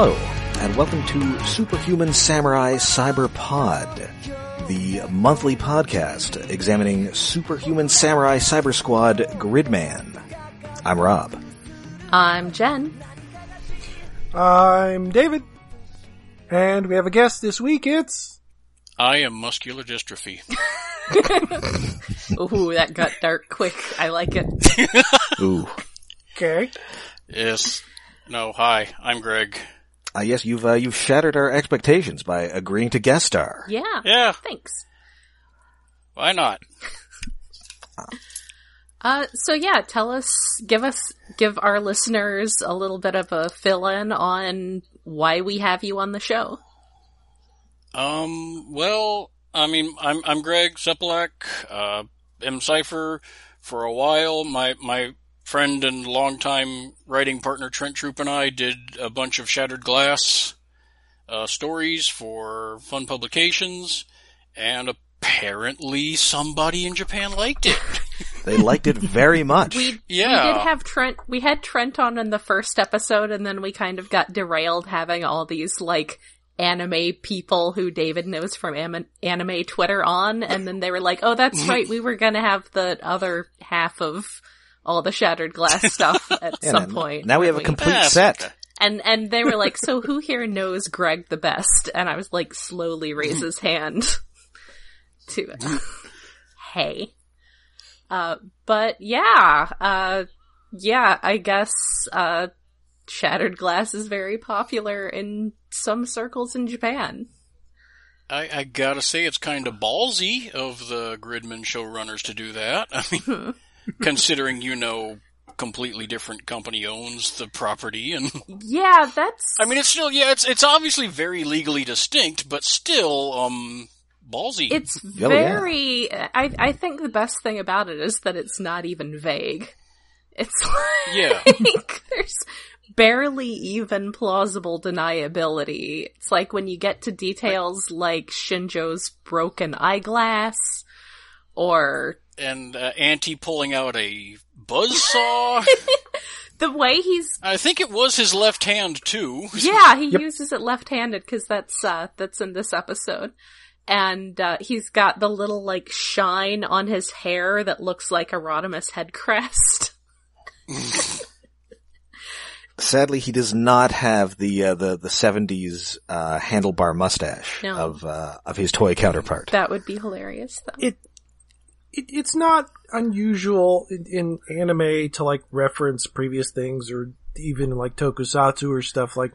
Hello, and welcome to Superhuman Samurai Cyber Pod, the monthly podcast examining Superhuman Samurai Cyber Squad Gridman. I'm Rob. I'm Jen. I'm David. And we have a guest this week. It's I am muscular dystrophy. Ooh, that got dark quick. I like it. Ooh. okay. yes. No, hi, I'm Greg. Uh, yes, you've uh, you've shattered our expectations by agreeing to guest star. Yeah. Yeah, Thanks. why not? Uh, so yeah, tell us, give us, give our listeners a little bit of a fill in on why we have you on the show. Um, well, I mean, I'm, I'm Greg Sepelak, uh, M. Cypher for a while. My, my friend and longtime writing partner Trent Troop and I did a bunch of Shattered Glass, uh, stories for fun publications, and apparently somebody in Japan liked it. They liked it very much. We Yeah. we did have Trent. We had Trent on in the first episode, and then we kind of got derailed having all these like anime people who David knows from am- anime Twitter on, and then they were like, "Oh, that's right, we were gonna have the other half of." All the shattered glass stuff at Yeah, some now- point. Now we have a complete That's set. And and they were like, "So who here knows Greg the best?" And I was like, slowly raise his hand to hey. Uh, but yeah, uh, yeah, I guess uh, Shattered Glass is very popular in some circles in Japan. I, I gotta say, it's kind of ballsy of the Gridman showrunners to do that. I mean, considering you know, completely different company owns the property, and Yeah, that's I mean, it's still yeah, it's it's obviously very legally distinct, but still, um, ballsy. it's Oh, yeah. very. I I think the best thing about it is that it's not even vague. It's like Yeah. there's barely even plausible deniability. It's like when you get to details like Shinjo's broken eyeglass, or and uh, Anti pulling out a buzzsaw. the way he's I think it was his left hand too. Yeah, he Yep. uses it left-handed because that's uh that's in this episode. And uh he's got the little like shine on his hair that looks like a Rodimus head crest. Sadly, he does not have the uh, the the seventies uh, handlebar mustache No. of uh, of his toy counterpart. That would be hilarious though. It, it it's not unusual in, in anime to like reference previous things or even like tokusatsu or stuff like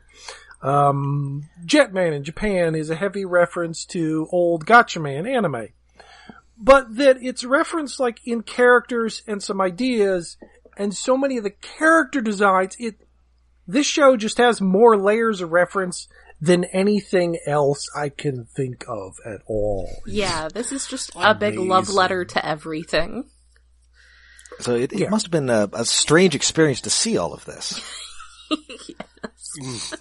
um Jetman in Japan is a heavy reference to old Gatchaman anime. But that it's referenced like in characters and some ideas and so many of the character designs it this show just has more layers of reference than anything else I can think of at all. Yeah, this is just a big love letter to everything. So it, it Yeah. must have been a, a strange experience to see all of this.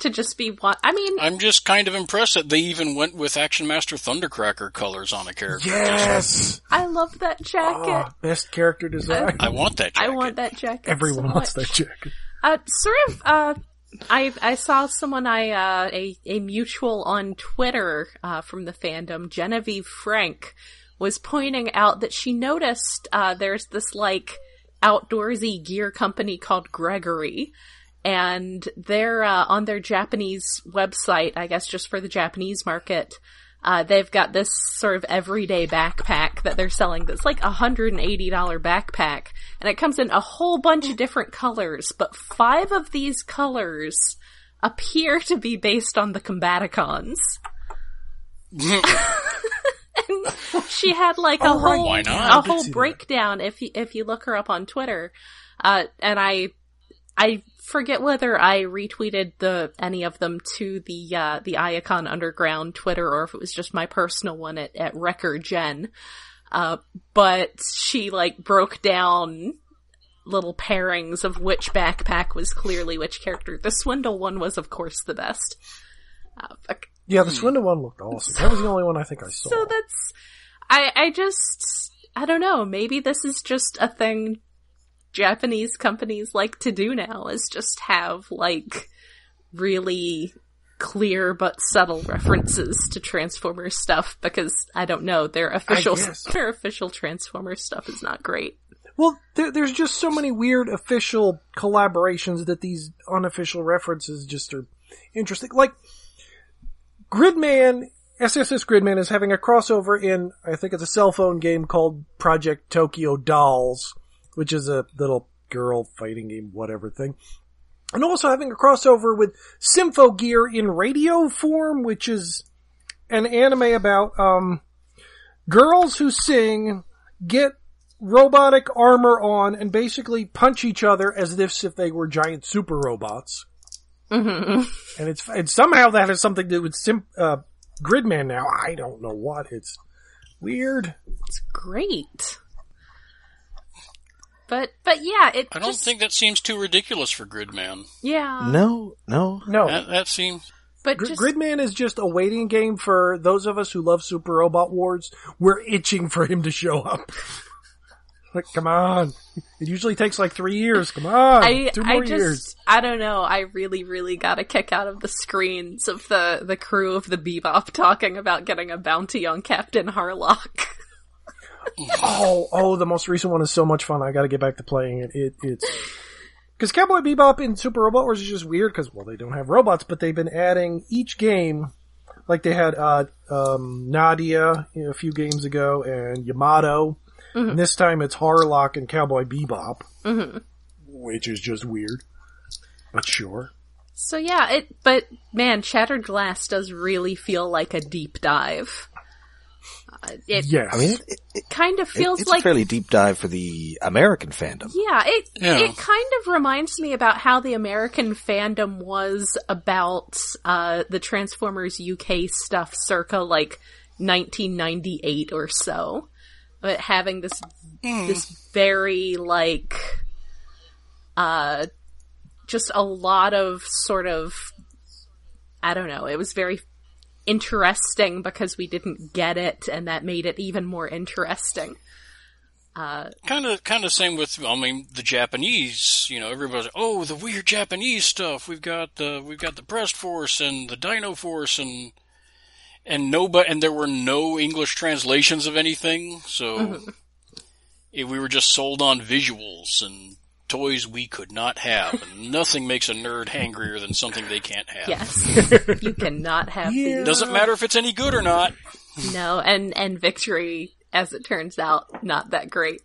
To just be one I mean I'm just kind of impressed that they even went with Action Master Thundercracker colors on a character. Yes! I love that jacket. Ah, best character design. I want that. I Jacket. want that jacket. Everyone so wants much. that jacket. Uh, sort of, uh, I, I saw someone I, uh, a, a mutual on Twitter, uh, from the fandom, Genevieve Frank, was pointing out that she noticed, uh, there's this, like, outdoorsy gear company called Gregory, and they're, uh, on their Japanese website, I guess just for the Japanese market, uh, they've got this sort of everyday backpack that they're selling that's like a $180 backpack. And it comes in a whole bunch of different colors, but five of these colors appear to be based on the Combaticons. and she had like a Oh, whole, a whole breakdown if you, if you look her up on Twitter. Uh, and I, I forget whether I retweeted the any of them to the uh, the Iacon Underground Twitter or if it was just my personal one at at Record Gen. Uh, but she like broke down little pairings of which backpack was clearly which character. The Swindle one was, of course, the best. Uh, fuck. Yeah, the Swindle one looked awesome. That was the only one I think I saw. So that's, I, I just, I don't know, maybe this is just a thing Japanese companies like to do now, is just have, like, really clear but subtle references to Transformers stuff because I don't know their official their official Transformers stuff is not great. Well, there, there's just so many weird official collaborations that these unofficial references just are interesting. Like, Gridman, SSS Gridman is having a crossover in, I think it's a cell phone game called Project Tokyo Dolls, which is a little girl fighting game, whatever thing. And also having a crossover with Symphogear in radio form, which is an anime about, um, girls who sing, get robotic armor on, and basically punch each other as if, if they were giant super robots. hmm And it's, and somehow that has something to do with Sim, uh, Gridman now. I don't know what. It's weird. It's great. But but yeah, it I don't just, think that seems too ridiculous for Gridman. yeah. No, no. No. That, that seems But Gr- just Gridman is just a waiting game for those of us who love Super Robot Wars. We're itching for him to show up. like, come on. It usually takes like three years. Come on. I Two I more just years. I don't know. I really really got a kick out of the screens of the the crew of the Bebop talking about getting a bounty on Captain Harlock. Oh, oh, the most recent one is so much fun. I gotta get back to playing it. It, it's, cause Cowboy Bebop in Super Robot Wars is just weird cause, well, they don't have robots, but they've been adding each game, like they had, uh, um, Nadia you know, a few games ago and Yamato. And this time it's Harlock and Cowboy Bebop. hmm Which is just weird. But sure. So yeah, it but man, Shattered Glass does really feel like a deep dive. Uh, it Yes. I mean, it, it, it, kind of feels it's like a fairly deep dive for the American fandom. Yeah, it Yeah. it kind of reminds me about how the American fandom was about uh the Transformers UK stuff circa like 1998 or so. But having this this very like uh just a lot of sort of I don't know, it was very interesting because we didn't get it and that made it even more interesting. Uh kind of kind of same with I mean the Japanese. You know, everybody's oh the weird Japanese stuff. We've got the we've got the Breast Force and the Dino Force and and nobody and there were no English translations of anything. So it, we were just sold on visuals and toys we could not have. Nothing makes a nerd hangrier than something they can't have. Yes. you cannot have Yeah. these. Doesn't matter if it's any good or not. No, and, and victory, as it turns out, not that great.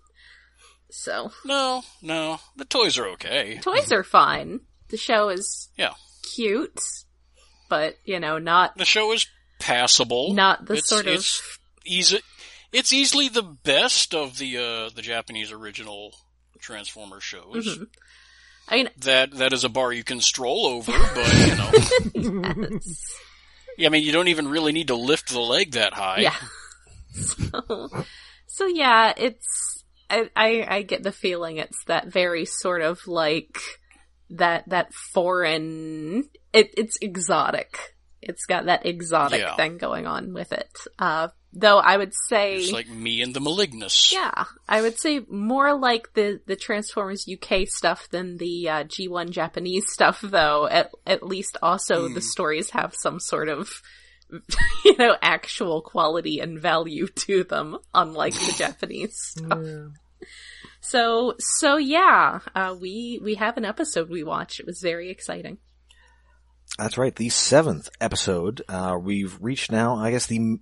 So, No, no, the toys are okay. toys are fine. The show is Yeah, cute, but, you know, not, the show is passable. not the It's- sort of, easy. It's easily the best of the uh, the Japanese original Transformer shows. Mm-hmm. I mean, That that is a bar you can stroll over, but you know, yes. yeah, I mean, you don't even really need to lift the leg that high. Yeah. So, so yeah, it's, I, I, I get the feeling it's that very sort of like, that, that foreign, it, it's exotic. It's got that exotic Yeah. thing going on with it. Uh, though I would say, It's like me and the Malignus. yeah, I would say more like the, the Transformers UK stuff than the, uh, G1 Japanese stuff though. At, at least also the stories have some sort of, you know, actual quality and value to them, unlike the Japanese stuff. Yeah. So, so yeah, uh, we, we have an episode we watched. It was very exciting. That's right. The seventh episode. Uh, we've reached now, I guess the,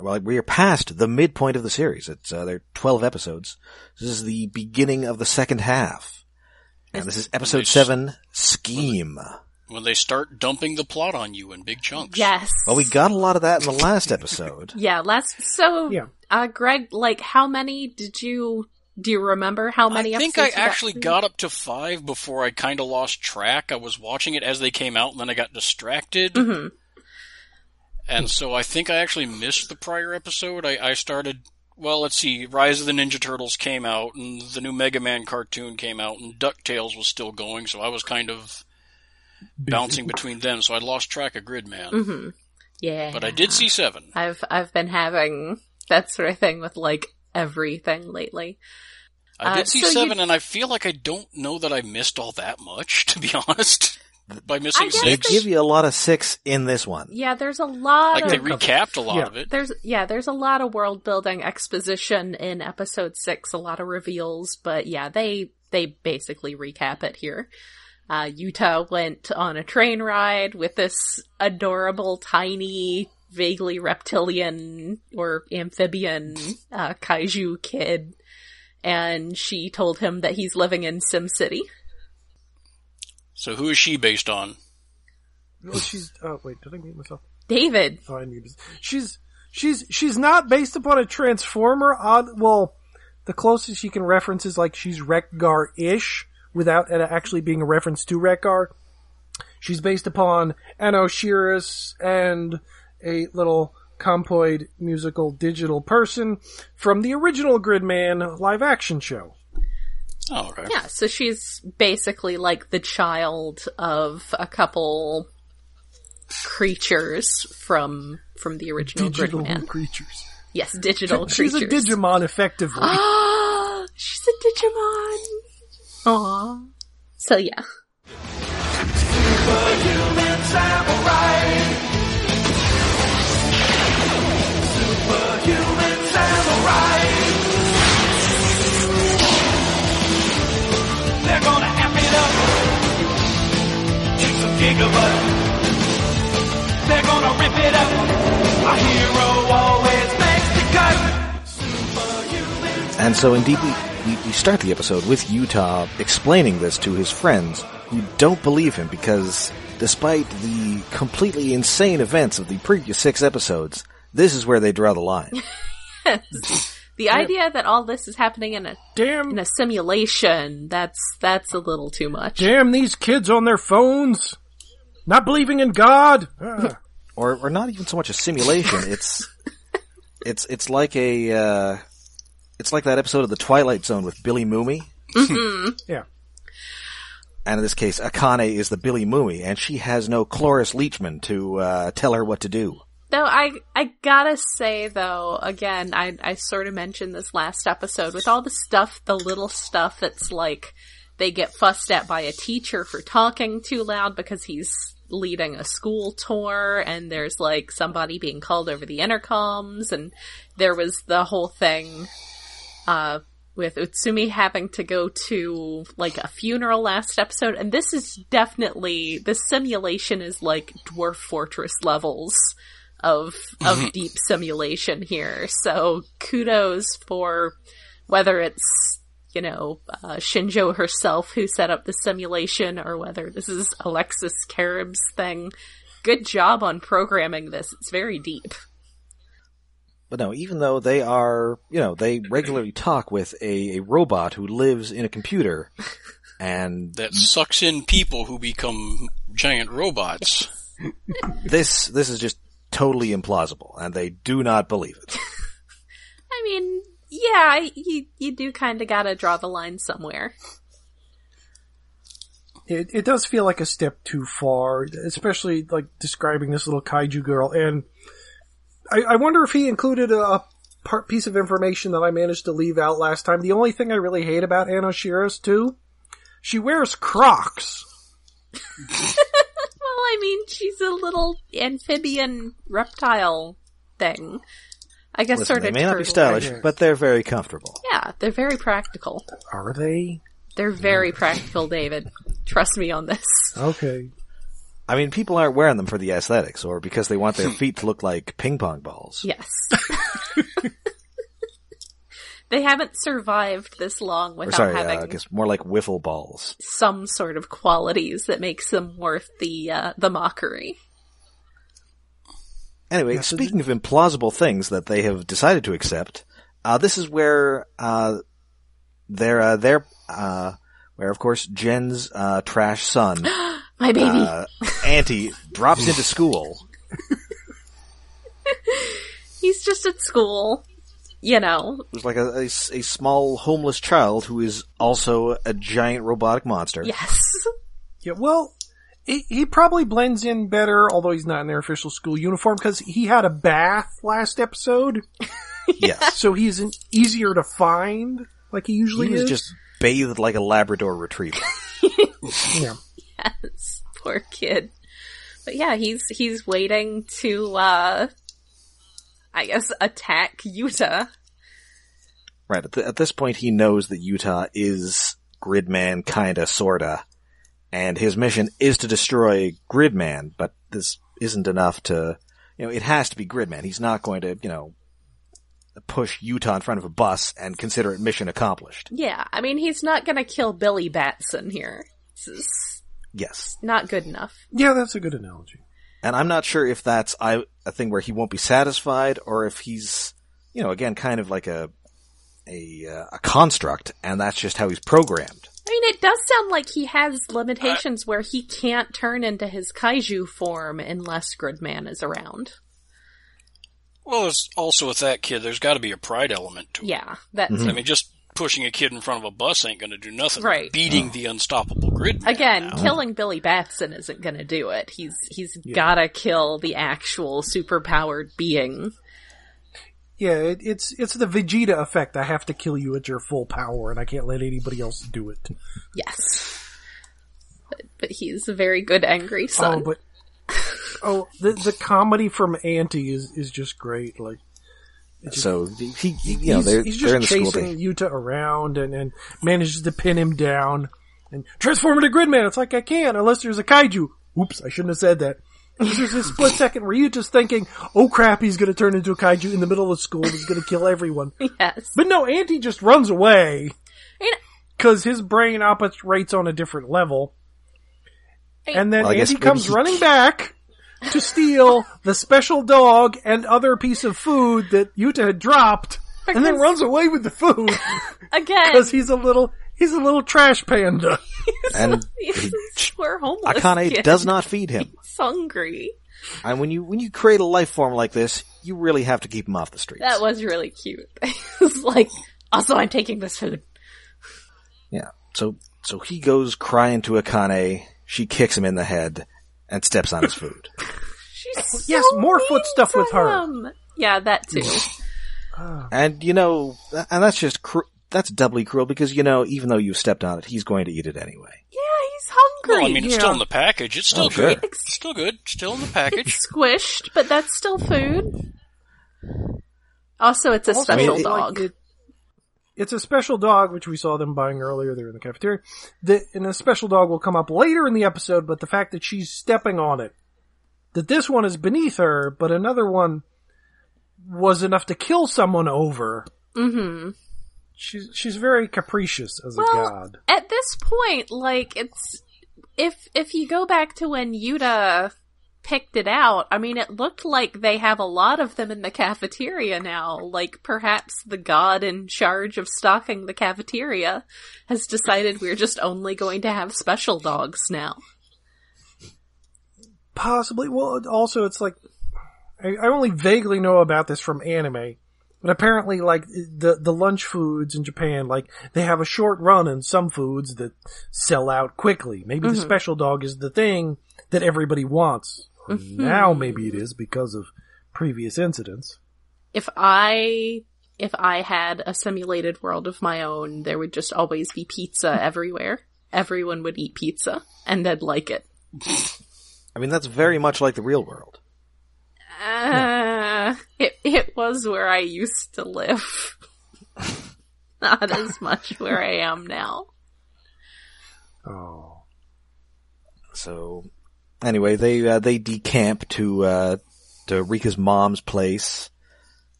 well, we are past the midpoint of the series. It's, uh, there are 12 episodes. This is the beginning of the second half. And this is episode Nice. seven, Scheme. When they start dumping the plot on you in big chunks. Yes. Well, we got a lot of that in the last episode. Yeah, last, so, Yeah. uh, Greg, like, how many did you, do you remember how many I think I episodes you actually through? got up to five before I kind of lost track. I was watching it as they came out, and then I got distracted. Mhm. And so I think I actually missed the prior episode. I, I started, well, let's see, Rise of the Ninja Turtles came out, and the new Mega Man cartoon came out, and DuckTales was still going, so I was kind of bouncing between them, so I lost track of Gridman. hmm Yeah. But I did see seven. I've, I've been having that sort of thing with, like, everything lately. I Uh, did see so you- seven, and I feel like I don't know that I missed all that much, to be honest. By missing I guess They give you a lot of six in this one. Yeah, there's a lot like of they recapped a lot Yeah. of it. there's yeah, there's a lot of world building exposition in episode six, a lot of reveals, but yeah, they they basically recap it here. Uh, Yuta went on a train ride with this adorable, tiny, vaguely reptilian or amphibian uh, kaiju kid, and she told him that he's living in Sim City. So who is she based on? Oh, she's. Oh wait, did I mute myself? David, Oh, I muted. She's she's she's not based upon a transformer. Odd. Well, the closest she can reference is like she's Wreck-Gar ish, without it actually being a reference to Wreck-Gar. She's based upon Anosillus and a little compoid musical digital person from the original Gridman live action show. Oh, okay. Yeah, so she's basically like the child of a couple creatures from from the original Digital Gridman. creatures. Yes, digital She's creatures. a Digimon, effectively. she's a Digimon. Aww. So yeah. It up. A hero always makes the cut. Superhuman. And so indeed we, we, we start the episode with Yuta explaining this to his friends who don't believe him because despite the completely insane events of the previous six episodes, this is where they draw the line. The idea that all this is happening in a damn in a simulation, that's that's a little too much. damn these kids on their phones. Not believing in God. Ah. or or not even so much a simulation. It's it's it's like a uh, it's like that episode of the Twilight Zone with Billy Mumy. yeah. And in this case, Akane is the Billy Mumy, and she has no Cloris Leachman to uh, tell her what to do. Though I I gotta say though, again, I I sort of mentioned this last episode with all the stuff, the little stuff that's like they get fussed at by a teacher for talking too loud because he's leading a school tour and there's like somebody being called over the intercoms and there was the whole thing uh with Utsumi having to go to like a funeral last episode and this is definitely the simulation is like dwarf fortress levels of of deep simulation here. So kudos for whether it's you know uh, Shinjo herself who set up the simulation or whether this is Alexis Kerib's thing. Good job on programming this. It's very deep. But no, even though they are, you know, they regularly talk with a, a robot who lives in a computer, and That sucks in people who become giant robots. this this is just totally implausible, and they do not believe it. I mean, yeah, you you do kind of gotta draw the line somewhere. It, it does feel like a step too far, especially like describing this little kaiju girl. And I, I wonder if he included a, a part, piece of information that I managed to leave out last time. The only thing I really hate about Anosillus too, she wears Crocs. Well, I mean, she's a little amphibian reptile thing. I guess Listen, they may not be stylish, but they're very comfortable. Yeah, they're very practical. Are they? They're very practical, David. Trust me on this. Okay. I mean, people aren't wearing them for the aesthetics, or because they want their feet to look like ping pong balls. Yes. they haven't survived this long Or without sorry, having uh, I guess more like wiffle balls. some sort of qualities that makes them worth the uh, the mockery. Anyway, so speaking of implausible things that they have decided to accept, uh, this is where uh, their uh, their uh, where of course Jen's uh, trash son My baby. uh, Anti drops into school. He's just at school. You know, There's like a a small homeless child who is also a giant robotic monster. yes. Yeah, well, he, he probably blends in better, although he's not in their official school uniform, because he had a bath last episode, Yes. so he's an, easier to find, like he usually He is. just bathed like a Labrador retriever. yeah. Yes. Poor kid. But yeah, he's he's waiting to uh I guess attack Yuta. Right. At, th- at this point, he knows that Yuta is Gridman, kinda, sorta, and his mission is to destroy Gridman. But this isn't enough to, you know, it has to be Gridman. He's not going to, you know, push Yuta in front of a bus and consider it mission accomplished. Yeah, I mean he's not gonna kill Billy Batson here. This is Yes. not good enough. Yeah, that's a good analogy. And I'm not sure if that's I, a thing where he won't be satisfied or if he's, you know, again, kind of like a, a, uh, a construct and that's just how he's programmed. I mean, it does sound like he has limitations where he can't turn into his kaiju form unless Gridman is around. Well, it's also with that kid, there's got to be a pride element to it. Yeah, that Mm-hmm. I mean, just pushing a kid in front of a bus ain't going to do nothing. Right. Beating the unstoppable Gridman Again, now. killing Billy Batson isn't going to do it. He's he's gotta kill the actual superpowered being. Yeah, it, it's it's the Vegeta effect. I have to kill you at your full power, and I can't let anybody else do it. Yes, but, but he's a very good angry oh, son. Oh, but oh, the the comedy from Anti is is just great. Like So he, he you know, he's, they're, he's they're in just the chasing They, Yuta around and and manages to pin him down and transform into Gridman. It's like I can't unless there's a kaiju. Oops, I shouldn't have said that. There's a split second where Yuta's thinking, "Oh crap, he's going to turn into a kaiju in the middle of school. He's going to kill everyone." yes, But no, Anti just runs away I because his brain operates on a different level. And then Well, I guess Anti maybe comes he- running back to steal the special dog and other piece of food that Yuta had dropped, and then runs away with the food again, because he's a little he's a little trash panda. and he's a poor homeless Akane kid. does not feed him. He's hungry. And when you when you create a life form like this, you really have to keep him off the streets. That was really cute. it's like, also, I'm taking this food. yeah. So so he goes crying to Akane. She kicks him in the head and steps on his food. She's oh, Yes, so more foot stuff to with her. him. Yeah, that too. and you know, and that's just cru- that's doubly cruel because you know, even though you stepped on it, he's going to eat it anyway. yeah, he's hungry. Well, I mean, it's Yeah. still in the package. It's still Oh, sure. good. It's still good. Still in the package. It's squished, but that's still food. Also, it's a Also, special it- like, dog. it- it's a special dog, which we saw them buying earlier there in the cafeteria. The, and a special dog will come up later in the episode, but the fact that she's stepping on it, that this one is beneath her, but another one was enough to kill someone over. hmm She's she's very capricious as a god. At this point, like it's if if you go back to when Yuta picked it out, I mean, it looked like they have a lot of them in the cafeteria now. Like perhaps the god in charge of stocking the cafeteria has decided we're just only going to have special dogs now. Possibly. Well, also it's like I, I only vaguely know about this from anime, but apparently, like the the lunch foods in Japan, like they have a short run in some foods that sell out quickly. Maybe the mm-hmm. special dog is the thing that everybody wants. Or Now maybe it is because of previous incidents. If I if I had a simulated world of my own, there would just always be pizza everywhere. Everyone would eat pizza and they'd like it. I mean, that's very much like the real world. Uh, it it was where I used to live. Not as much where I am now. Oh, So anyway, they uh, they decamp to uh, to Rikka's mom's place.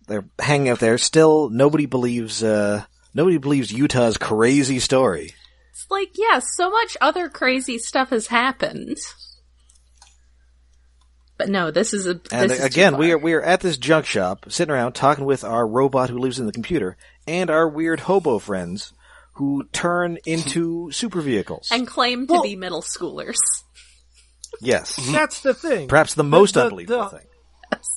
They're hanging out there. Still, nobody believes uh, nobody believes Yuta's crazy story. It's like, yeah, so much other crazy stuff has happened. But no, this is a And this is too again, we are we are at this junk shop, sitting around talking with our robot who lives in the computer and our weird hobo friends who turn into super vehicles. and claim to Well- be middle schoolers. yes, that's the thing. perhaps the most the- unbelievable the- thing.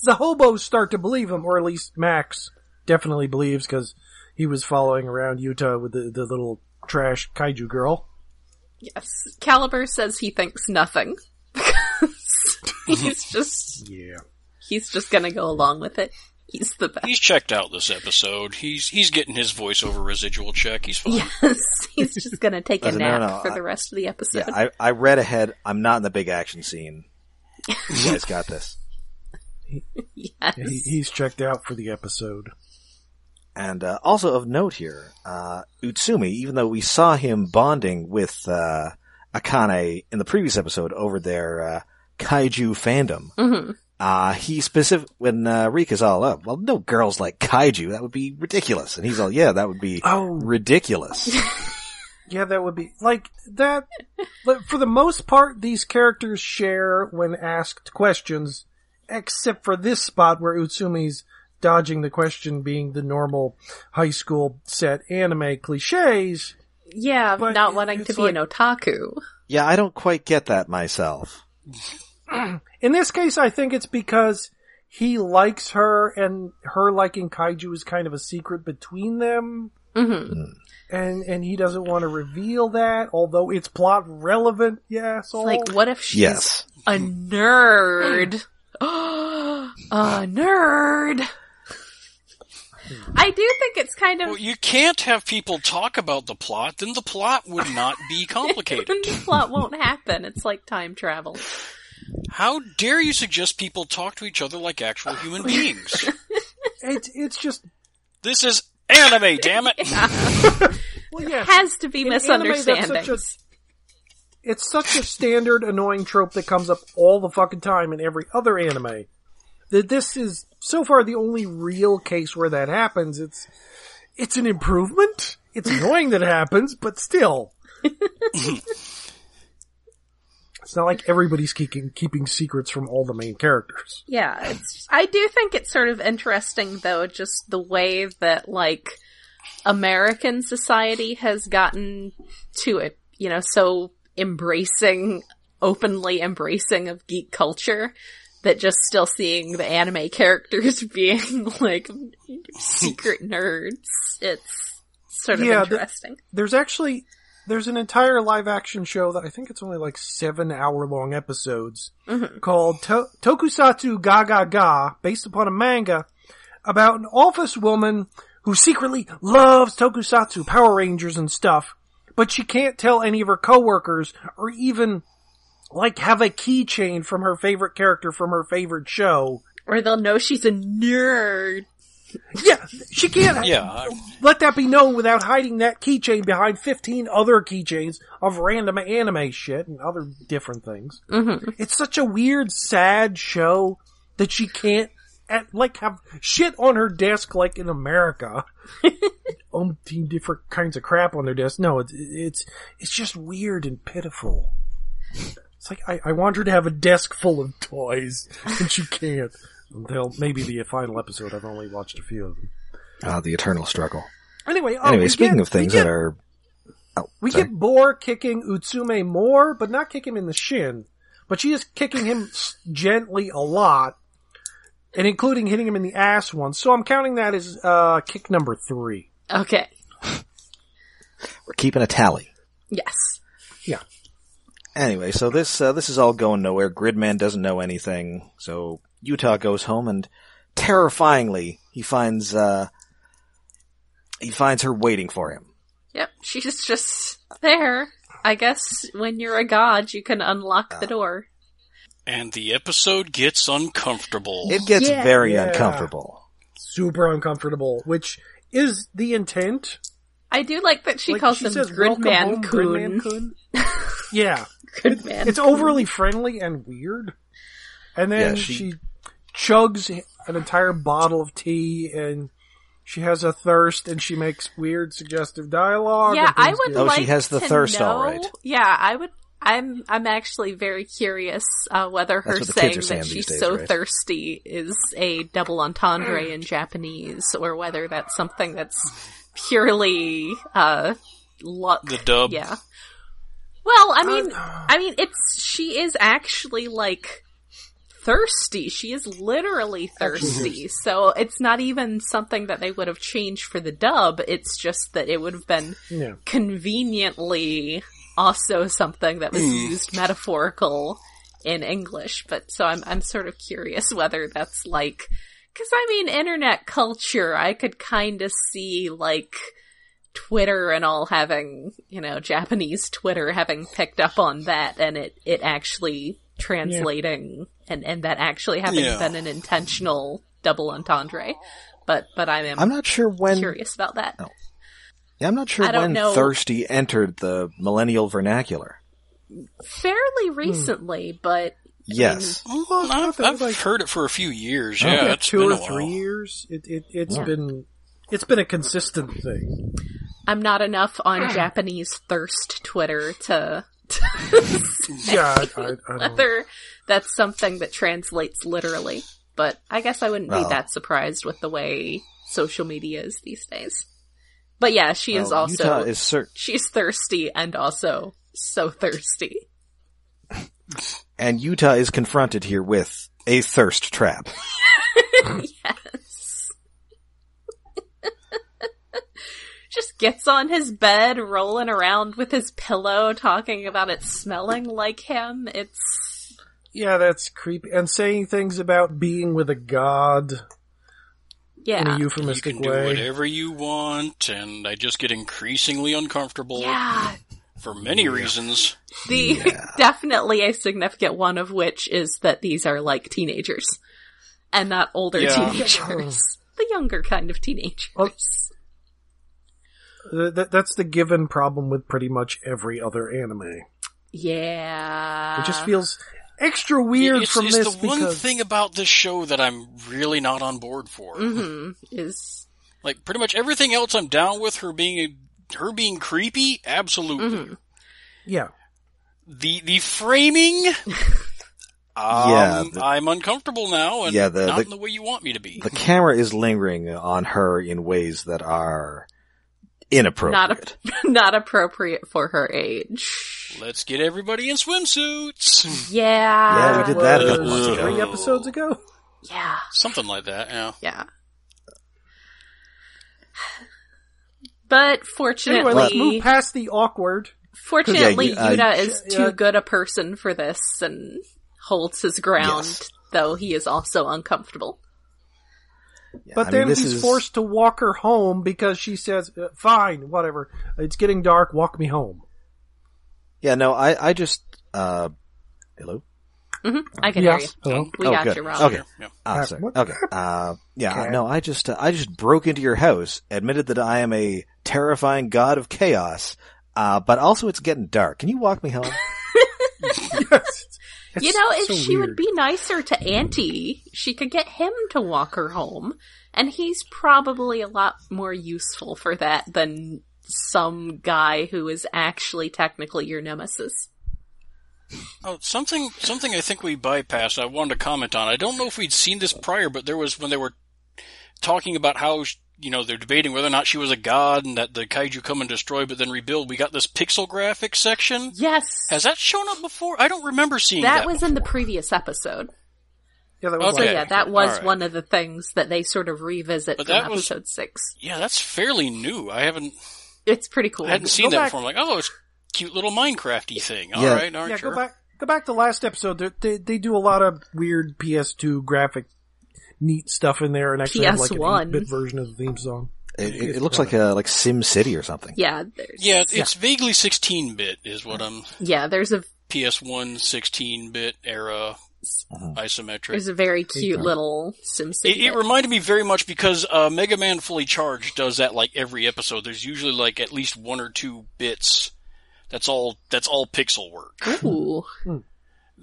the hobos start to believe him, or at least Max definitely believes because he was following around Yuta with the, the little trash kaiju girl. Yes, Calibur says he thinks nothing. he's just Yeah. he's just gonna go along with it. He's the best. He's checked out this episode. He's he's getting his voiceover residual check. He's fine. Yes, he's just gonna take a Listen, no, nap no, for I- the rest of the episode. Yeah, I, I read ahead. I'm not in the big action scene. You guys got this. yes. He, he's checked out for the episode. And uh, also of note here, uh, Utsumi, even though we saw him bonding with uh, Akane in the previous episode over their uh, kaiju fandom, Mhm. uh, he specific when uh, Rikka's all up. Well, no girls like kaiju. That would be ridiculous. And he's all, yeah, that would be Oh, ridiculous. yeah, that would be like that. But for the most part, these characters share when asked questions, except for this spot where Utsumi's dodging the question, being the normal high school set anime cliches. Yeah, But not wanting to be like- an otaku. yeah, I don't quite get that myself. In this case, I think it's because he likes her, and her liking kaiju is kind of a secret between them. Mm-hmm. hmm and and he doesn't want to reveal that, although it's plot relevant. Yeah, so Like, what if she's Yes. a hmm. nerd? Hmm. a nerd. I do think it's kind of Well, you can't have people talk about the plot, then the plot would not be complicated. the plot won't happen. It's like time travel. How dare you suggest people talk to each other like actual human beings? it's it's just This is anime, damn it! well, yeah, Has to be In anime, misunderstandings. such a- it's such a standard annoying trope that comes up all the fucking time in every other anime. That this is so far the only real case where that happens. It's it's an improvement. It's annoying that it happens, but still. it's not like everybody's keeping keeping secrets from all the main characters. Yeah, it's, I do think it's sort of interesting though, just the way that like American society has gotten to it, you know, so embracing, openly embracing of geek culture that just still seeing the anime characters being like secret nerds. It's sort of Yeah, interesting. There's actually there's an entire live action show that I think it's only like seven hour long episodes mm-hmm. called to- Tokusatsu Ga Ga Ga, based upon a manga about an office woman who secretly loves Tokusatsu, Power Rangers and stuff, but she can't tell any of her coworkers or even like have a keychain from her favorite character from her favorite show. Or they'll know she's a nerd. Yeah, she can't Yeah, let that be known without hiding that keychain behind 15 other keychains of random anime shit and other different things. Mm-hmm. It's such a weird, sad show that she can't, at, like, have shit on her desk like in America. Umpteen different kinds of crap on their desk. No, it's, it's, it's just weird and pitiful. It's like, I, I want her to have a desk full of toys, and she can't. Until maybe the final episode, I've only watched a few of them. Ah, the eternal struggle. Anyway, oh, Anyway, speaking get- of things get, that are, oh, we sorry. get Boar kicking Utsumi more, but not kick him in the shin. But she is kicking him gently a lot, and including hitting him in the ass once. So I'm counting that as uh, kick number three. Okay. we're keeping a tally. Yes. Yeah, Anyway, so this uh, this is all going nowhere. Gridman doesn't know anything, so Yuta goes home and terrifyingly he finds uh he finds her waiting for him. Yep, she's just there. I guess when you're a god, you can unlock the door. and the episode gets uncomfortable. It gets Yeah. very Yeah. uncomfortable. super uncomfortable, which is the intent. I do like that she Like, calls she him says, "Welcome home, Gridman Gridman Kun. Yeah, Gridman. it's overly friendly and weird. And then Yeah, she... she- chugs an entire bottle of tea and she has a thirst and she makes weird suggestive dialogue. Yeah, I things would get- Oh, she like has the to thirst, know, all right. Yeah, I would. I'm. I'm actually very curious uh, whether her saying saying that she's days, so right? thirsty is a double entendre in Japanese, or whether that's something that's purely uh, luck. The dub. Yeah. Well, I mean, I mean, it's she is actually like thirsty. She is literally thirsty. So it's not even something that they would have changed for the dub. It's just that it would have been Yeah. conveniently also something that was hmm. used metaphorical in English. But so I'm I'm sort of curious whether that's like Cause I mean, internet culture, I could kind of see like Twitter and all having, you know, Japanese Twitter having picked up on that and it, it actually translating and, and that actually having Yeah. been an intentional double entendre. But, but I am I'm not sure when. curious about that. Oh. Yeah, I'm not sure when know. thirsty entered the millennial vernacular. Fairly recently, hmm. but Yes. Well, I've, I've like, heard it for a few years. Oh. Yeah, yeah, two or a while. three years. It, it, it's Yeah. been, it's been a consistent thing. I'm not enough on Japanese thirst Twitter to, Yeah, I, I, I whether that's something that translates literally. But I guess I wouldn't Well. be oh. that surprised with the way social media is these days. But yeah, she is also Yuta is cer- she's thirsty and also so thirsty. and Yuta is confronted here with a thirst trap. yes. Just gets on his bed, rolling around with his pillow, talking about it smelling like him. It's Yeah, that's creepy. And saying things about being with a god Yeah. in yeah, a You euphemistic can do whatever you want, and I just get increasingly uncomfortable yeah. for many reasons. The definitely a significant one of which is that these are like teenagers, and not older Yeah. teenagers. Oh. the younger kind of teenagers. Well- Th- that, that's the given problem with pretty much every other anime. yeah, It just feels extra weird it's, from it's this the one thing about this show that I'm really not on board for. hmm is Like pretty much everything else, I'm down with her being her being creepy. Absolutely. mhm. yeah, The the framing. Yeah, um, the- I'm uncomfortable now, and Yeah, the- not the- in the way you want me to be. The camera is lingering on her in ways that are inappropriate. not a, not appropriate for her age. Let's get everybody in swimsuits. Yeah, Yeah, we did that a couple ago. three episodes ago. Yeah, Something like that. Yeah. yeah. But fortunately, Anyway, let's move past the awkward. Fortunately, Yeah, you- uh, Yuta is yeah. too good a person for this and holds his ground, Yes. though he is also uncomfortable. Yeah, But I then mean, he's is- forced to walk her home because she says, "Uh, "Fine, whatever. It's getting dark. Walk me home." Yeah, no, I, I just, uh, hello? hmm I can Yes. hear you. Hello. We Oh, got good. you, Rob. Okay. Yeah. Ah, Uh, sorry. Okay. Uh, yeah, Okay. no, I just, uh, I just broke into your house, admitted that I am a terrifying god of chaos, uh, but also it's getting dark. Can you walk me home? yes. It's You know, if so she would be nicer to Anti, she could get him to walk her home, and he's probably a lot more useful for that than some guy who is actually technically your nemesis. Oh, something something I think we bypassed. I wanted to comment on. I don't know if we'd seen this prior, but there was when they were talking about how you know they're debating whether or not she was a god and that the kaiju come and destroy but then rebuild. We got this pixel graphic section. Yes, Has that shown up before? I don't remember seeing that that. was in the previous episode. Yeah, that was So yeah, that was Alright. one of the things that they sort of revisit But from that was- episode six. yeah, that's fairly new. I haven't It's pretty cool. I hadn't seen Go that back- before. I'm like, oh, it's a cute little Minecrafty thing. All Yeah. right, all right, Yeah, sure. go back. Go back to last episode. They, they they do a lot of weird PS2 graphic, neat stuff in there, and actually have like an PS1. 8-bit version of the theme song. It, it, it looks like a, like Sim City or something. yeah, there's Yeah, it's, it's vaguely 16-bit is what I'm. yeah, there's a PS1 16-bit era isometric. there's a very cute time. little SimCity. It, it reminded me very much because uh, Mega Man Fully Charged does that like every episode. There's usually like at least one or two bits. That's all. That's all pixel work. Ooh,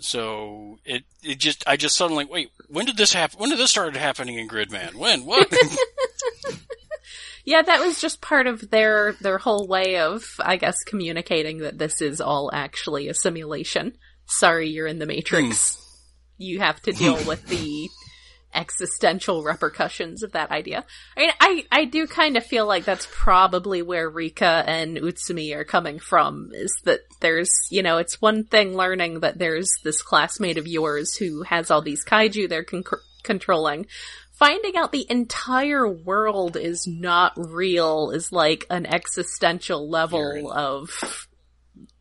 So it it just I just suddenly wait. When did this happen? When did this start happening in Gridman? When? What? yeah, that was just part of their their whole way of, I guess, communicating that this is all actually a simulation. Sorry, you're in the Matrix. Hmm. You have to deal with the existential repercussions of that idea. I mean, I, I do kind of feel like that's probably where Rikka and Utsumi are coming from, is that there's, you know, it's one thing learning that there's this classmate of yours who has all these kaiju they're con- controlling. Finding out the entire world is not real is like an existential level of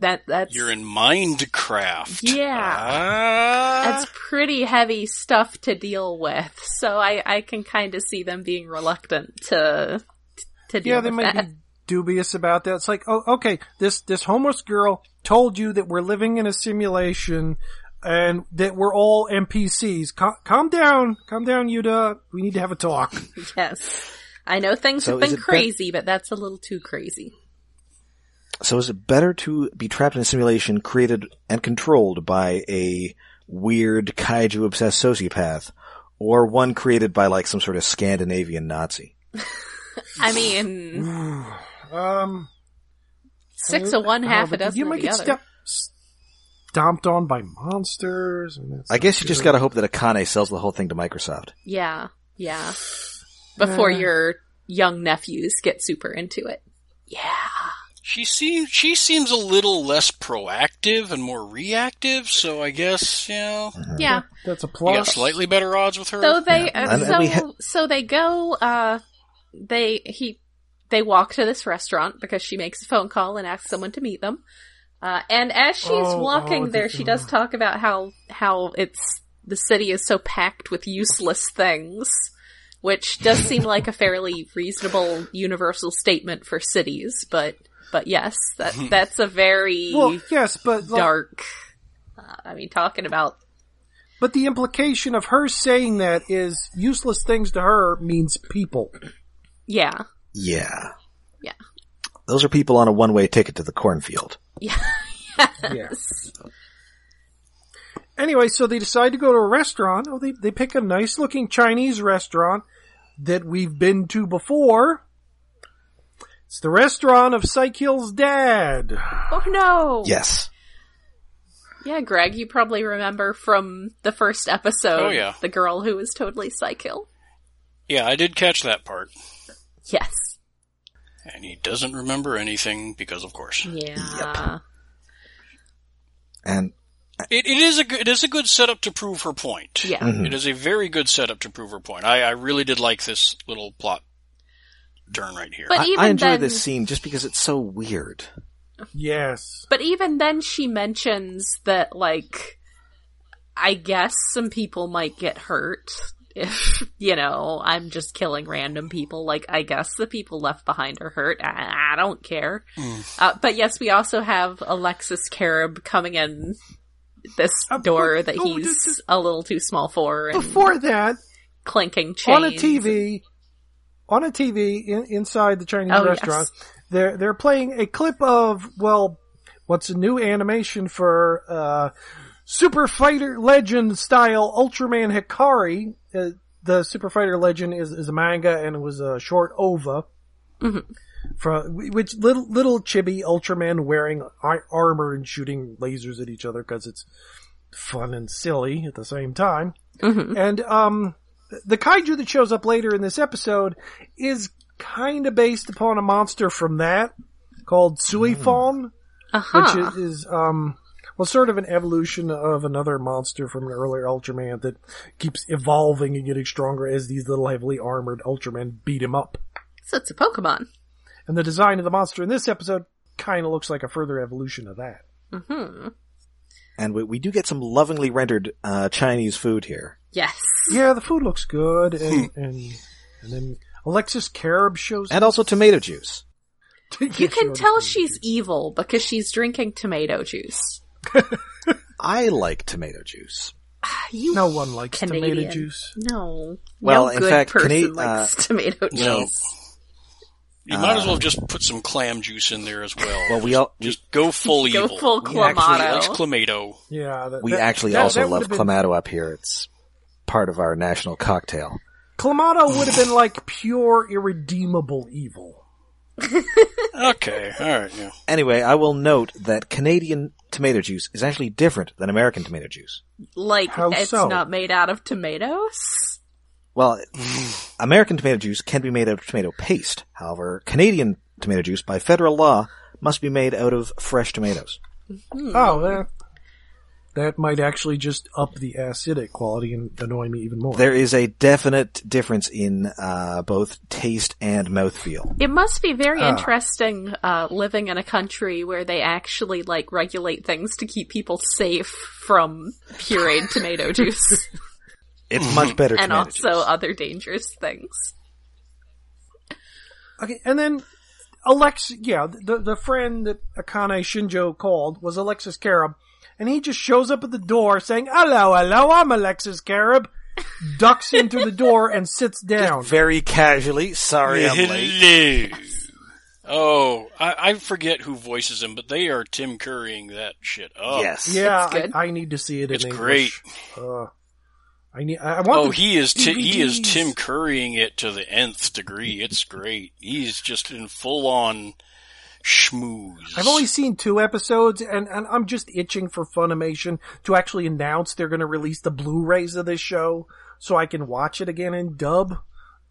that, that's, You're in Minecraft. Yeah. Ah. that's pretty heavy stuff to deal with. So I, I can kind of see them being reluctant to to deal Yeah, they with might that. be dubious about that. It's like, oh, okay, this this homeless girl told you that we're living in a simulation and that we're all NPCs. Cal- calm down, calm down, Yuta. We need to have a talk. Yes. I know things So have been it bet- crazy, but that's a little too crazy. So is it better to be trapped in a simulation created and controlled by a weird kaiju obsessed sociopath or one created by like some sort of Scandinavian Nazi? I mean, Um, six of one, half a dozen you dozen of might the get other. step- stomped on by monsters. and I guess you not just gotta hope that Akane sells the whole thing to Microsoft. Yeah, yeah. Before Uh. your young nephews get super into it. Yeah. She seems she seems a little less proactive and more reactive, so I guess you know Yeah. That's a plus. got slightly better odds with her. So they, Yeah. uh, And- and so ha- so they go. Uh, they he they walk to this restaurant because she makes a phone call and asks someone to meet them. Uh, and as she's Oh, walking oh, there, she does talk about how how it's the city is so packed with useless things, which does seem like a fairly reasonable universal statement for cities. But but yes, that that's a very Well, yes, but like, dark. Uh, I mean, talking about but the implication of her saying that is useless things to her means people. yeah, Yeah. Yeah. Those are people on a one-way ticket to the cornfield. yeah. Yes. Anyway, so they decide to go to a restaurant. Oh, they they pick a nice looking Chinese restaurant that we've been to before. It's the restaurant of Psychill's dad. Oh no! Yes. Yeah, Greg, you probably remember from the first episode. Oh, yeah. the girl who was totally psychill. yeah, I did catch that part, Yes. and he doesn't remember anything because, of course, Yeah. Yep. And it, it is a good, it is a good setup to prove her point. Yeah. Mhm. It is a very good setup to prove her point. I, I really did like this little plot turn right here. But I, even I enjoy then, this scene just because it's so weird. Yes. but even then, she mentions that like, I guess some people might get hurt if you know I'm just killing random people. Like, I guess the people left behind are hurt. I, I don't care. Uh, but yes, we also have Alexis Kerib coming in this Uh, door but- that oh, he's this a little too small for, and Before that, clinking chains on a TV, on a TV in, inside the Chinese Oh, restaurant, they're they're playing a clip of well, what's a new animation for uh, Super Fighter Legend style Ultraman Hikari. Uh, the Super Fighter Legend is, is a manga and it was a short OVA. Mhm. From which little little chibi Ultraman wearing armor and shooting lasers at each other because it's fun and silly at the same time. Mhm. And um, the kaiju that shows up later in this episode is kind of based upon a monster from that called Suifon, Uh-huh. which is, is um, well, sort of an evolution of another monster from an earlier Ultraman that keeps evolving and getting stronger as these little heavily armored Ultramen beat him up. so it's a Pokemon. And the design of the monster in this episode kind of looks like a further evolution of that. hmm And we, we do get some lovingly rendered uh, Chinese food here. Yes. Yeah, the food looks good, and and and then Alexis Kerib shows. And also tomato juice. You can tell she's evil because she's drinking tomato juice. I like tomato juice. You No one likes Canadian. tomato juice. No. Well, no in good fact, person Cana- likes tomato juice. You You might as well um, just put some clam juice in there as well. Well, we all just go full Go evil. full We actually clamato. Likes clamato. Yeah, that, we that- actually that- also that love would've been- clamato up here. It's part of our national cocktail. Clamato would have been like pure irredeemable evil. Okay, alright, yeah. Anyway, I will note that Canadian tomato juice is actually different than American tomato juice. like How it's so? not made out of tomatoes. Well, American tomato juice can be made out of tomato paste. However, Canadian tomato juice, by federal law, must be made out of fresh tomatoes. Hmm. Oh, yeah. That might actually just up the acidic quality and annoy me even more. There is a definite difference in uh, both taste and mouthfeel. It must be very Ah. interesting uh, living in a country where they actually like regulate things to keep people safe from pureed tomato juice It's much better and tomato also juice. other dangerous things. Okay, and then Alex, yeah, the the friend that Akane Shinjo called was Alexis Kerib, and he just shows up at the door saying, "Hello, hello, I'm Alexis Kerib." Ducks into the door and sits down. Very casually. Sorry, I'm late. Oh, I, I forget who voices him, but they are Tim Currying that shit up. Yes. Yeah, I, I need to see it It's in English. great. Uh, I need. I I want. Oh, the he is ti- he is Tim Currying it to the nth degree. It's great. He's just in full on schmooze. I've only seen two episodes, and, and I'm just itching for Funimation to actually announce they're going to release the Blu-rays of this show so I can watch it again in dub.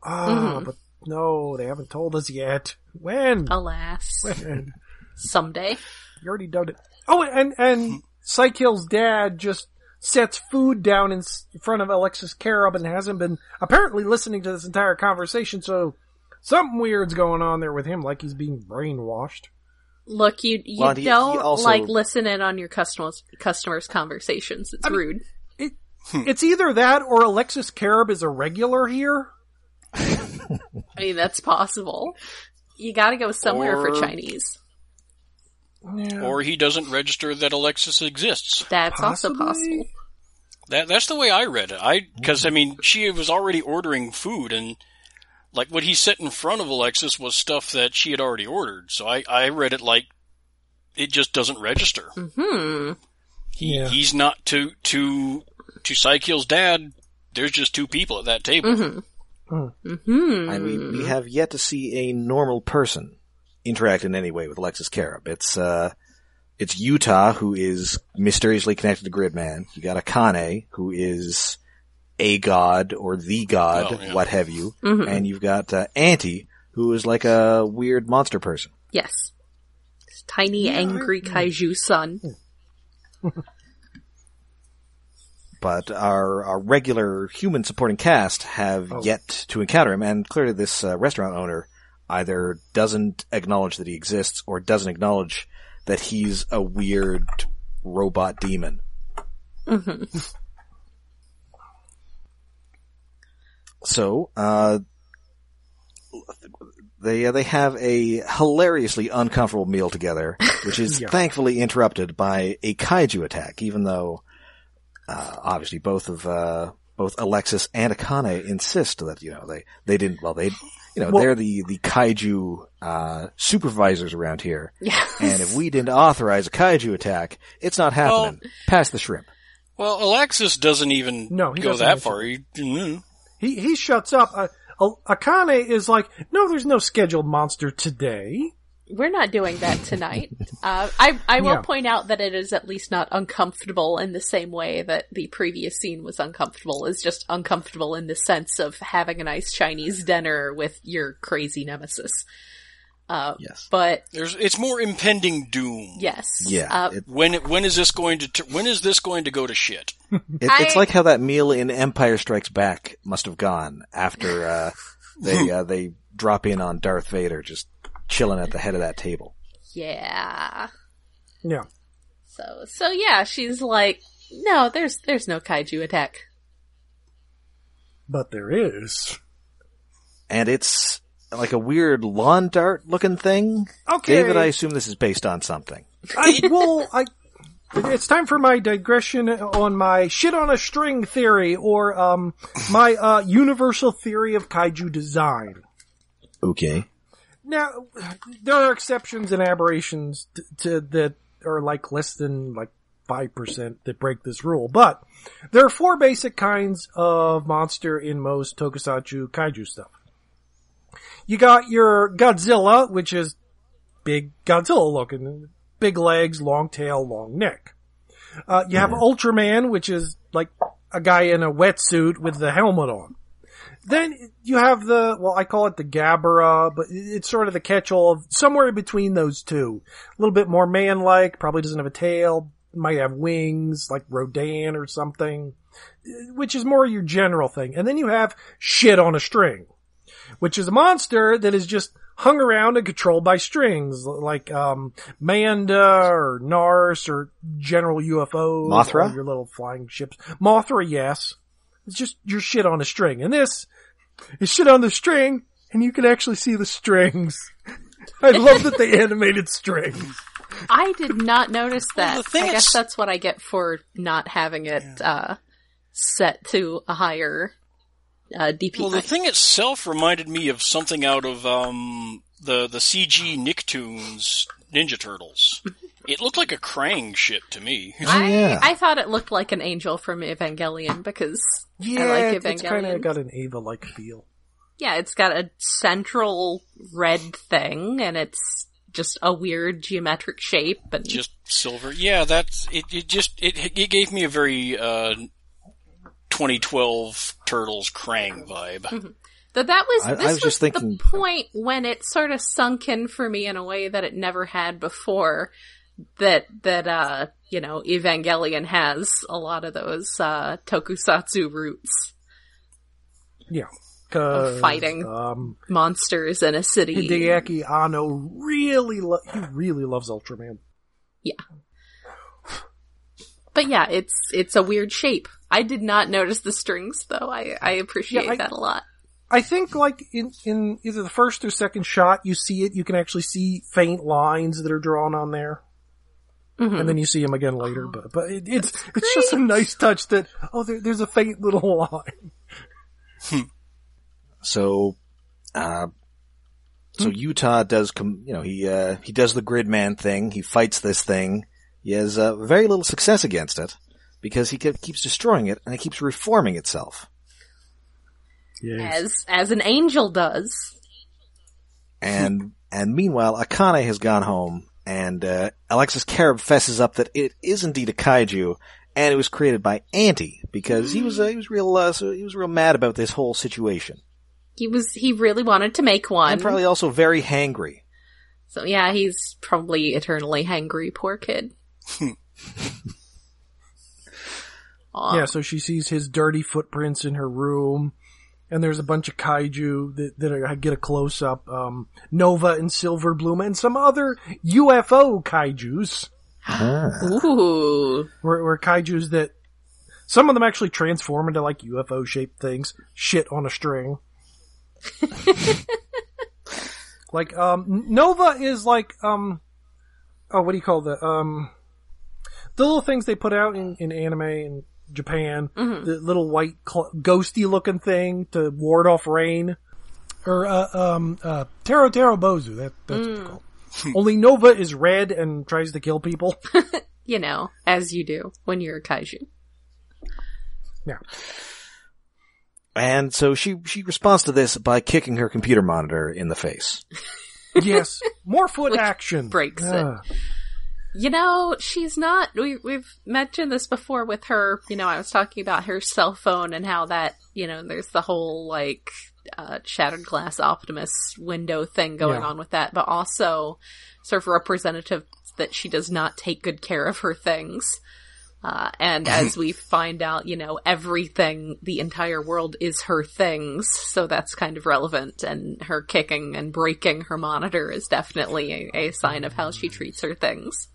Ah, Mm-hmm. but no, they haven't told us yet. When? Alas, When? someday. You already dubbed it. Oh, and and Psykill's dad just sets food down in front of Alexis Kerib and hasn't been apparently listening to this entire conversation. So something weird's going on there with him, like he's being brainwashed. Look, you you Well, he- he don't also- like listen in on your customers customers' conversations. It's rude. It, hmm. it's either that or Alexis Kerib is a regular here. I mean, that's possible. You got to go somewhere Or- for Chinese. Yeah. or he doesn't register that Alexis exists. That's also possible. That that's the way I read it. I because I mean she was already ordering food and like what he set in front of Alexis was stuff that she had already ordered. So I I read it like it just doesn't register. Hmm. He Yeah. he's not to to to Psykill's dad. There's just two people at that table. Mm-hmm. Hmm. And we, we have yet to see a normal person interact in any way with Alexis Kerib. It's, uh, it's Yuta who is mysteriously connected to Gridman. You got Akane who is a god or the god, Oh, yeah. what have you. Mhm. And you've got, uh, Anti who is like a weird monster person. Yes. Tiny, angry kaiju son. But our, our regular human supporting cast have Oh. yet to encounter him, and clearly this uh, restaurant owner either doesn't acknowledge that he exists or doesn't acknowledge that he's a weird robot demon. hmm So, uh, they uh, they have a hilariously uncomfortable meal together, which is Yeah. thankfully interrupted by a kaiju attack. Even though, uh, obviously both of uh, both Alexis and Akane insist that you know they they didn't. Well, they you know Well- they're the the kaiju uh, supervisors around here, Yeah. and if we didn't authorize a kaiju attack, it's not happening. Pass the shrimp. Well, Alexis doesn't even No, he go doesn't that mention far. He, mm, He he shuts up. Uh, Akane is like, no, there's no scheduled monster today. We're not doing that tonight. Uh, I I will Yeah. point out that it is at least not uncomfortable in the same way that the previous scene was uncomfortable. It's just uncomfortable in the sense of having a nice Chinese dinner with your crazy nemesis. Uh, Yes. but there's it's more impending doom. yes, Yeah. Uh, it- When when is this going to t- when is this going to go to shit? It, it's I- like how that meal in Empire Strikes Back must have gone after uh, they uh, they drop in on Darth Vader just chilling at the head of that table. yeah. Yeah. So so yeah, she's like, no, there's there's no kaiju attack. But there is. And it's like a weird lawn dart looking thing. Okay. David, I assume this is based on something. I well, I. It's time for my digression on my shit on a string theory, or um, my uh, universal theory of kaiju design. Okay. Now, there are exceptions and aberrations to, to that are like less than like five percent that break this rule, but there are four basic kinds of monster in most tokusatsu kaiju stuff. You got your Godzilla, which is big Godzilla looking, big legs, long tail, long neck. Uh, you have Ultraman, which is like a guy in a wetsuit with the helmet on. Then you have the, well, I call it the Gabara, but it's sort of the catch-all of somewhere in between those two. A little bit more man-like, probably doesn't have a tail, might have wings, like Rodan or something, which is more your general thing. And then you have shit on a string, which is a monster that is just hung around and controlled by strings, like, um, Manda or Nars or general UFOs. Mothra? or Your little flying ships. Mothra, yes. It's just your shit on a string. And this is shit on the string, and you can actually see the strings. I love that they animated strings. I did not notice that. the thing I guess is- that's what I get for not having it uh, set to a higher uh, DPI. Well, the thing itself reminded me of something out of um, the the CG Nicktoons Ninja Turtles. It looked like a Krang ship to me. I, yeah. I thought it looked like an angel from Evangelion because Yeah, I like it's kind of got an Eva-like feel. yeah, it's got a central red thing and it's just a weird geometric shape and just silver. Yeah, that's it. It just it it gave me a very uh, 2012 Turtles Krang vibe. Though that was I- I was was, just thinking- the point when it sort of sunk in for me in a way that it never had before. That that uh you know Evangelion has a lot of those uh tokusatsu roots, Yeah. 'Cause, fighting. Um, monsters in a city. Hideaki Anno really, lo- he really loves Ultraman. Yeah. But yeah, it's it's a weird shape. I did not notice the strings though. I I appreciate Yeah, I- that a lot. I think like in, in either the first or second shot, you see it, you can actually see faint lines that are drawn on there. Mhm. And then you see them again later, but, but it, it's, it's just a nice touch that, oh, there, there's a faint little line. So, uh, so Yuta does com- you know, he, uh, he does the Gridman thing. He fights this thing. He has, uh, very little success against it because he keeps destroying it and it keeps reforming itself. As as an angel does. And, and meanwhile, Akane has gone home and, uh, Alexis Kerib fesses up that it is indeed a kaiju and it was created by Anti because he was, uh, he was real, uh, so he was real mad about this whole situation. He was he really wanted to make one. And probably also very hangry. So yeah, he's probably eternally hangry, poor kid. Aw. Yeah, so she sees his dirty footprints in her room, and there's a bunch of kaiju that, that are, get a close up. Um, Nova and Silver Bloom, and some other UFO kaijus. Ooh. Were, were kaijus that some of them actually transform into like UFO shaped things. Shit on a string. like um, Nova is like um, oh, what do you call the um, the little things they put out in, in anime in Japan. The little white cl- ghosty looking thing to ward off rain. Or uh, um, uh, Taro Taro Bozu. That that's what it's called. Only Nova is red and tries to kill people. You know, as you do when you're a kaiju. yeah. And so she, she responds to this by kicking her computer monitor in the face. Yes. More foot Which action. breaks it. You know, she's not. We, we've mentioned this before with her. You know, I was talking about her cell phone and how that. You know, there's the whole like uh, shattered glass Optimus window thing going Yeah. on with that, but also sort of representative that she does not take good care of her things. Uh, and as we find out, you know, everything, the entire world is her things, so that's kind of relevant. And her kicking and breaking her monitor is definitely a, a sign of how she treats her things.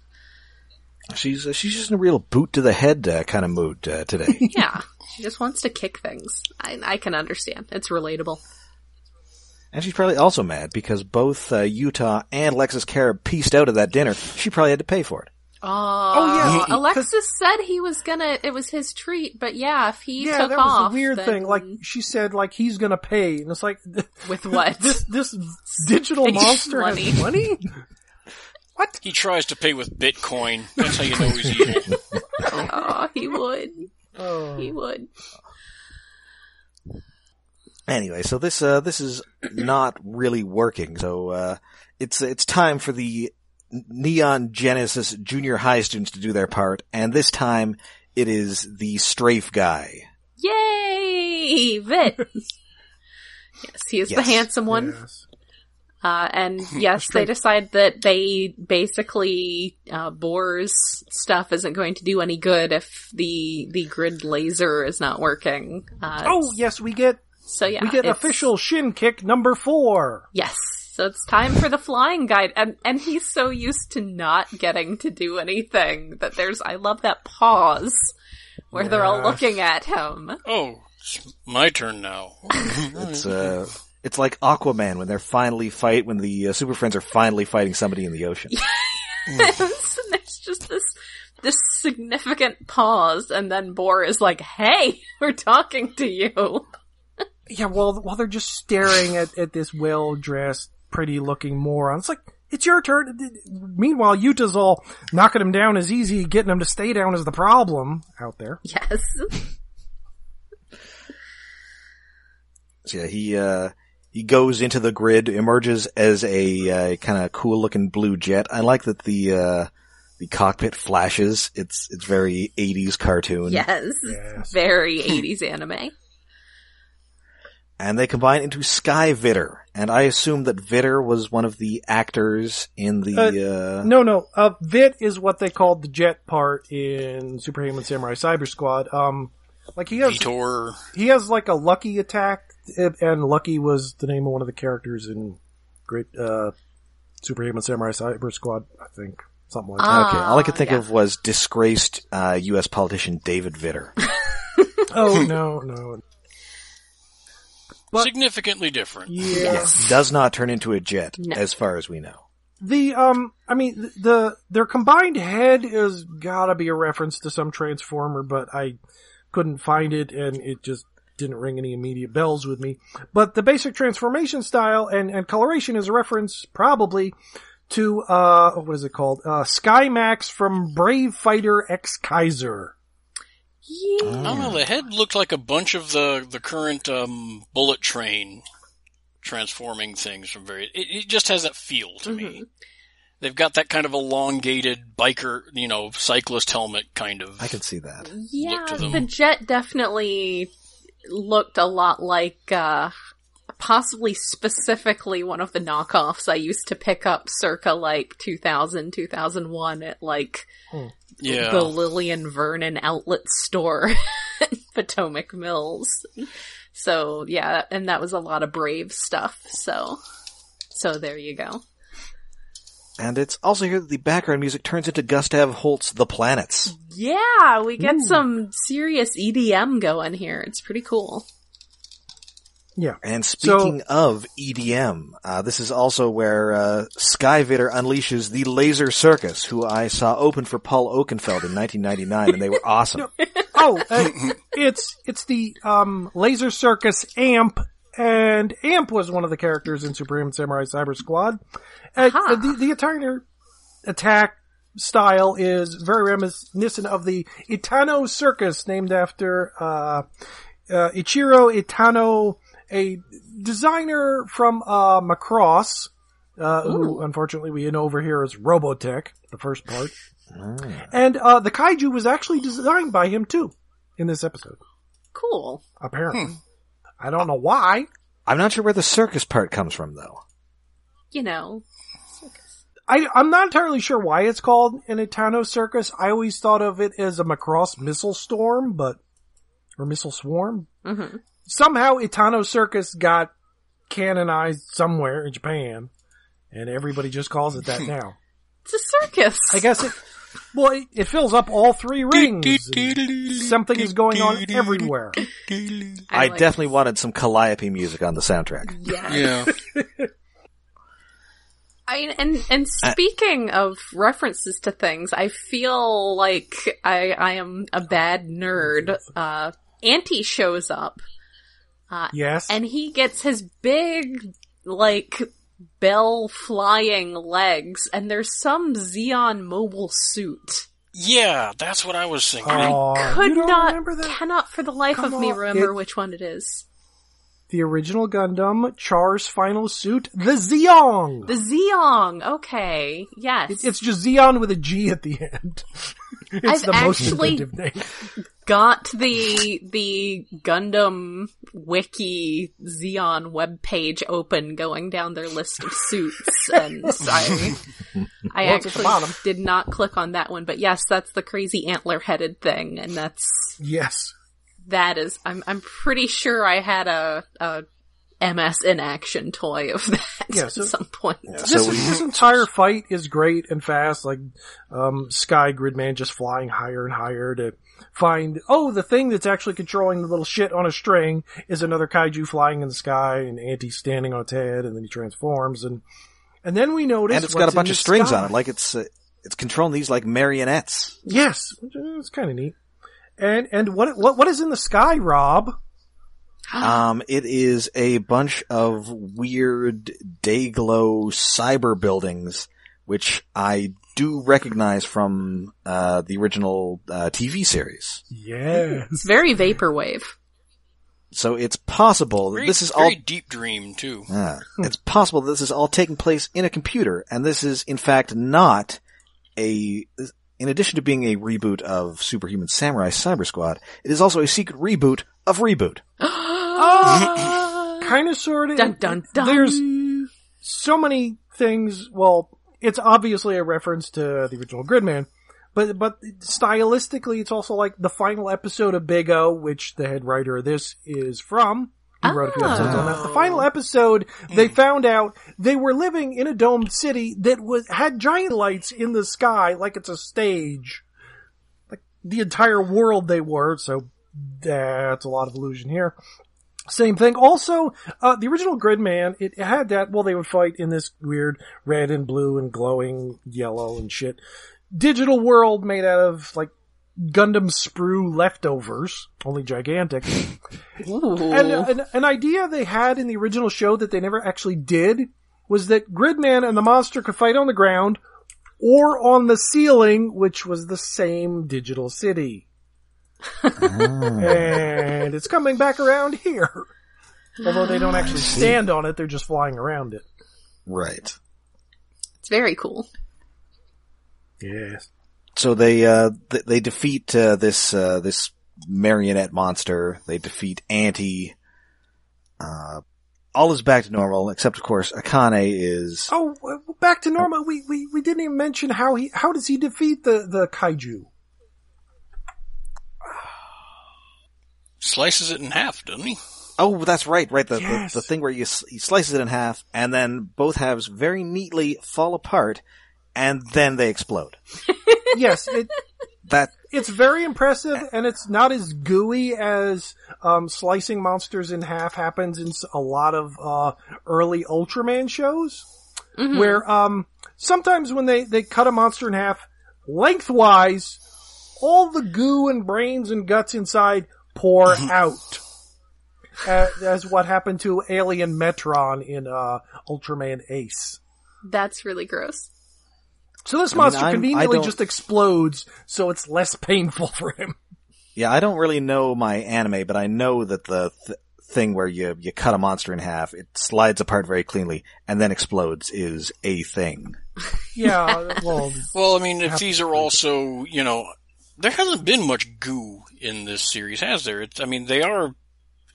She's, uh, she's just in a real boot to the head uh, kind of mood uh, today. Yeah, she just wants to kick things. I, I can understand. It's relatable. and she's probably also mad because both uh, Yuta and Lexus Kerib pieced out of that dinner. She probably had to pay for it. Oh, yeah, Alexis said he was gonna. It was his treat, but yeah, if he Yeah, took that was off, the weird then- thing. Like she said, like he's gonna pay, and it's like with what? this this digital monster money. has money. what? He tries to pay with Bitcoin. That's how you know he's evil. oh, he would. Oh. He would. Anyway, so this uh, this is not really working. So uh, it's it's time for the Neon Genesis junior high students to do their part, and this time it is the strafe guy. Yay, Vit. yes, he is the handsome one. Yes. Uh, and yes, they decide that they basically, uh, Boar's stuff isn't going to do any good if the, the grid laser is not working. Uh, Oh yes, we get so yeah. we get official shin kick number four. Yes. So it's time for the flying guide. And, and he's so used to not getting to do anything that there's, I love that pause where they're all looking at him. Oh, it's my turn now. It's uh, it's like Aquaman when they're finally fight when the uh, Super Friends are finally fighting somebody in the ocean. and there's just this, this significant pause and then Boar is like, hey, we're talking to you. Yeah, while while they're just staring at, at this well dressed, pretty looking moron, it's like it's your turn. Meanwhile, Yuta's all knocking him down is easy, getting him to stay down is the problem out there. Yes. So, yeah, he uh, he goes into the grid, emerges as a uh, kind of cool looking blue jet. I like that the uh, the cockpit flashes. It's it's very 80s cartoon. Yes. Yes. Very 80s anime. And they combine into Sky Vitter. And I assume that Vitter was one of the actors in the uh, No, no. Uh, Vit is what they called the jet part in Superhuman Samurai Cyber Squad. Um, like he has, Vitor. he has like a lucky attack, and Lucky was the name of one of the characters in Great uh, Superhuman Samurai Cyber Squad. I think something like that. Ah. Okay, all I could think yeah. of was disgraced uh, U.S. politician David Vitter. Oh no, no. But- Significantly different. Yeah. yes, does not turn into a jet, No. as far as we know. The um, I mean, th- the their combined head is gotta be a reference to some transformer, but I couldn't find it, and it just didn't ring any immediate bells with me. But the basic transformation style and and coloration is a reference probably to uh, what is it called? Uh, Sky Max from Brave Fighter Exkaiser. Yeah. I don't know. The head looked like a bunch of the the current um, bullet train transforming things from very. It, it just has that feel to me. They've got that kind of elongated biker, you know, cyclist helmet kind of. I can see that. Yeah, the jet definitely looked a lot like, uh, possibly specifically one of the knockoffs I used to pick up circa like 2000, 2001 at like yeah. the Lillian Vernon outlet store at Potomac Mills. So yeah, and that was a lot of brave stuff, so, so there you go. And it's also here that the background music turns into Gustav Holst's The Planets. Yeah, we get some serious EDM going here. It's pretty cool. Yeah. And speaking of EDM, uh, this is also where uh, Skyvitter unleashes the Laser Circus, who I saw open for Paul Oakenfold in 1999, and they were awesome. Oh, uh, it's it's the um, Laser Circus Amp, and Amp was one of the characters in Supreme Samurai Cyber Squad. Uh, the the entire attack style is very reminiscent of the Itano Circus, named after uh, uh, Ichiro Itano, a designer from uh, Macross, uh, who unfortunately we know over here as Robotech, the first part. And uh, the kaiju was actually designed by him too in this episode. Cool. Apparently, I don't know why. I'm not sure where the circus part comes from, though. You know, I, I'm not entirely sure why it's called an Itano Circus. I always thought of it as a Macross missile storm, but or missile swarm. Mhm. Somehow, Itano Circus got canonized somewhere in Japan, and everybody just calls it that now. it's a circus. I guess it. Well, it, it fills up all three rings. Something is going on everywhere. I like- definitely wanted some Calliope music on the soundtrack. Yeah. Yeah. I, and and speaking of references to things, I feel like I I am a bad nerd. Uh, Anti shows up, Yes. and he gets his big like bell flying legs, and there's some Zeon mobile suit. Yeah, that's what I was thinking. I Could don't remember that? cannot for the life Come of me on, remember it- which one it is. The original Gundam, Char's final suit, the Zeong. The Zeong. Okay. Yes. It- it's just Zeon with a G at the end. it's I've the most actually- inventive name. got the the Gundam wiki Zeon webpage open going down their list of suits and I I Well, it's at the actually did not click on that one but yes that's the crazy antler headed thing and that's Yes. That is I'm I'm pretty sure I had a a MS in action toy of that Yeah, so- at some point. This, So we- this entire fight is great and fast, like, um, Sky Gridman just flying higher and higher to find, oh, the thing that's actually controlling the little shit on a string is another kaiju flying in the sky and Anti standing on its head and then he transforms and, and then we notice and it's got a bunch of strings sky. on it, like it's uh, it's controlling these like marionettes. Yes, it's kind of neat. And, and what, what, what is in the sky, Rob? Um, it is a bunch of weird day glow cyber buildings, which I do recognize from uh, the original uh, TV series. Yes. It's very vaporwave. So it's possible that Very, this is all deep dream too. Ah, it's possible this is all taking place in a computer, and this is in fact not a. In addition to being a reboot of Superhuman Samurai Cyber Squad, it is also a secret reboot of Reboot. kind of, sort of. Dun dun dun. There's so many things. Well, it's obviously a reference to the original Gridman, but but stylistically, it's also like the final episode of Big O, which the head writer of this is from. He wrote a few episodes on that. The final episode, they found out they were living in a domed city that was had giant lights in the sky, like it's a stage. Like the entire world they were. So that's a lot of illusion here. Same thing. Also, uh, the original Gridman, it had that, well, they would fight in this weird red and blue and glowing yellow and shit. Digital world made out of, like, Gundam sprue leftovers, only gigantic. Ooh. And uh, an, an idea they had in the original show that they never actually did was that Gridman and the monster could fight on the ground or on the ceiling, which was the same digital city. and it's coming back around here. Although they don't actually stand on it, they're just flying around it. Right. it's very cool. Yes. So they uh th- they defeat uh, this uh this marionette monster. They defeat Anti. Uh, all is back to normal, except of course Akane is. Oh, uh, back to normal. We, we, we didn't even mention how he, how does he defeat the, the kaiju? Slices it in half, doesn't he? Oh, that's right, right. The, Yes. the the thing where you he slices it in half, and then both halves very neatly fall apart, and then they explode. Yes, it, That it's very impressive and it's not as gooey as um, slicing monsters in half happens in a lot of uh, early Ultraman shows where um, sometimes when they, they cut a monster in half lengthwise all the goo and brains and guts inside pour out uh, as what happened to alien metron in uh, ultraman ace. That's really gross. So this mean, monster I'm- conveniently just explodes so it's less painful for him yeah, I don't really know my anime, but I know that the th- thing where you you cut a monster in half, it slides apart very cleanly, and then explodes is a thing. yeah well Well, I mean, if these are also, you know, there hasn't been much goo in this series, has there? It's, I mean, they are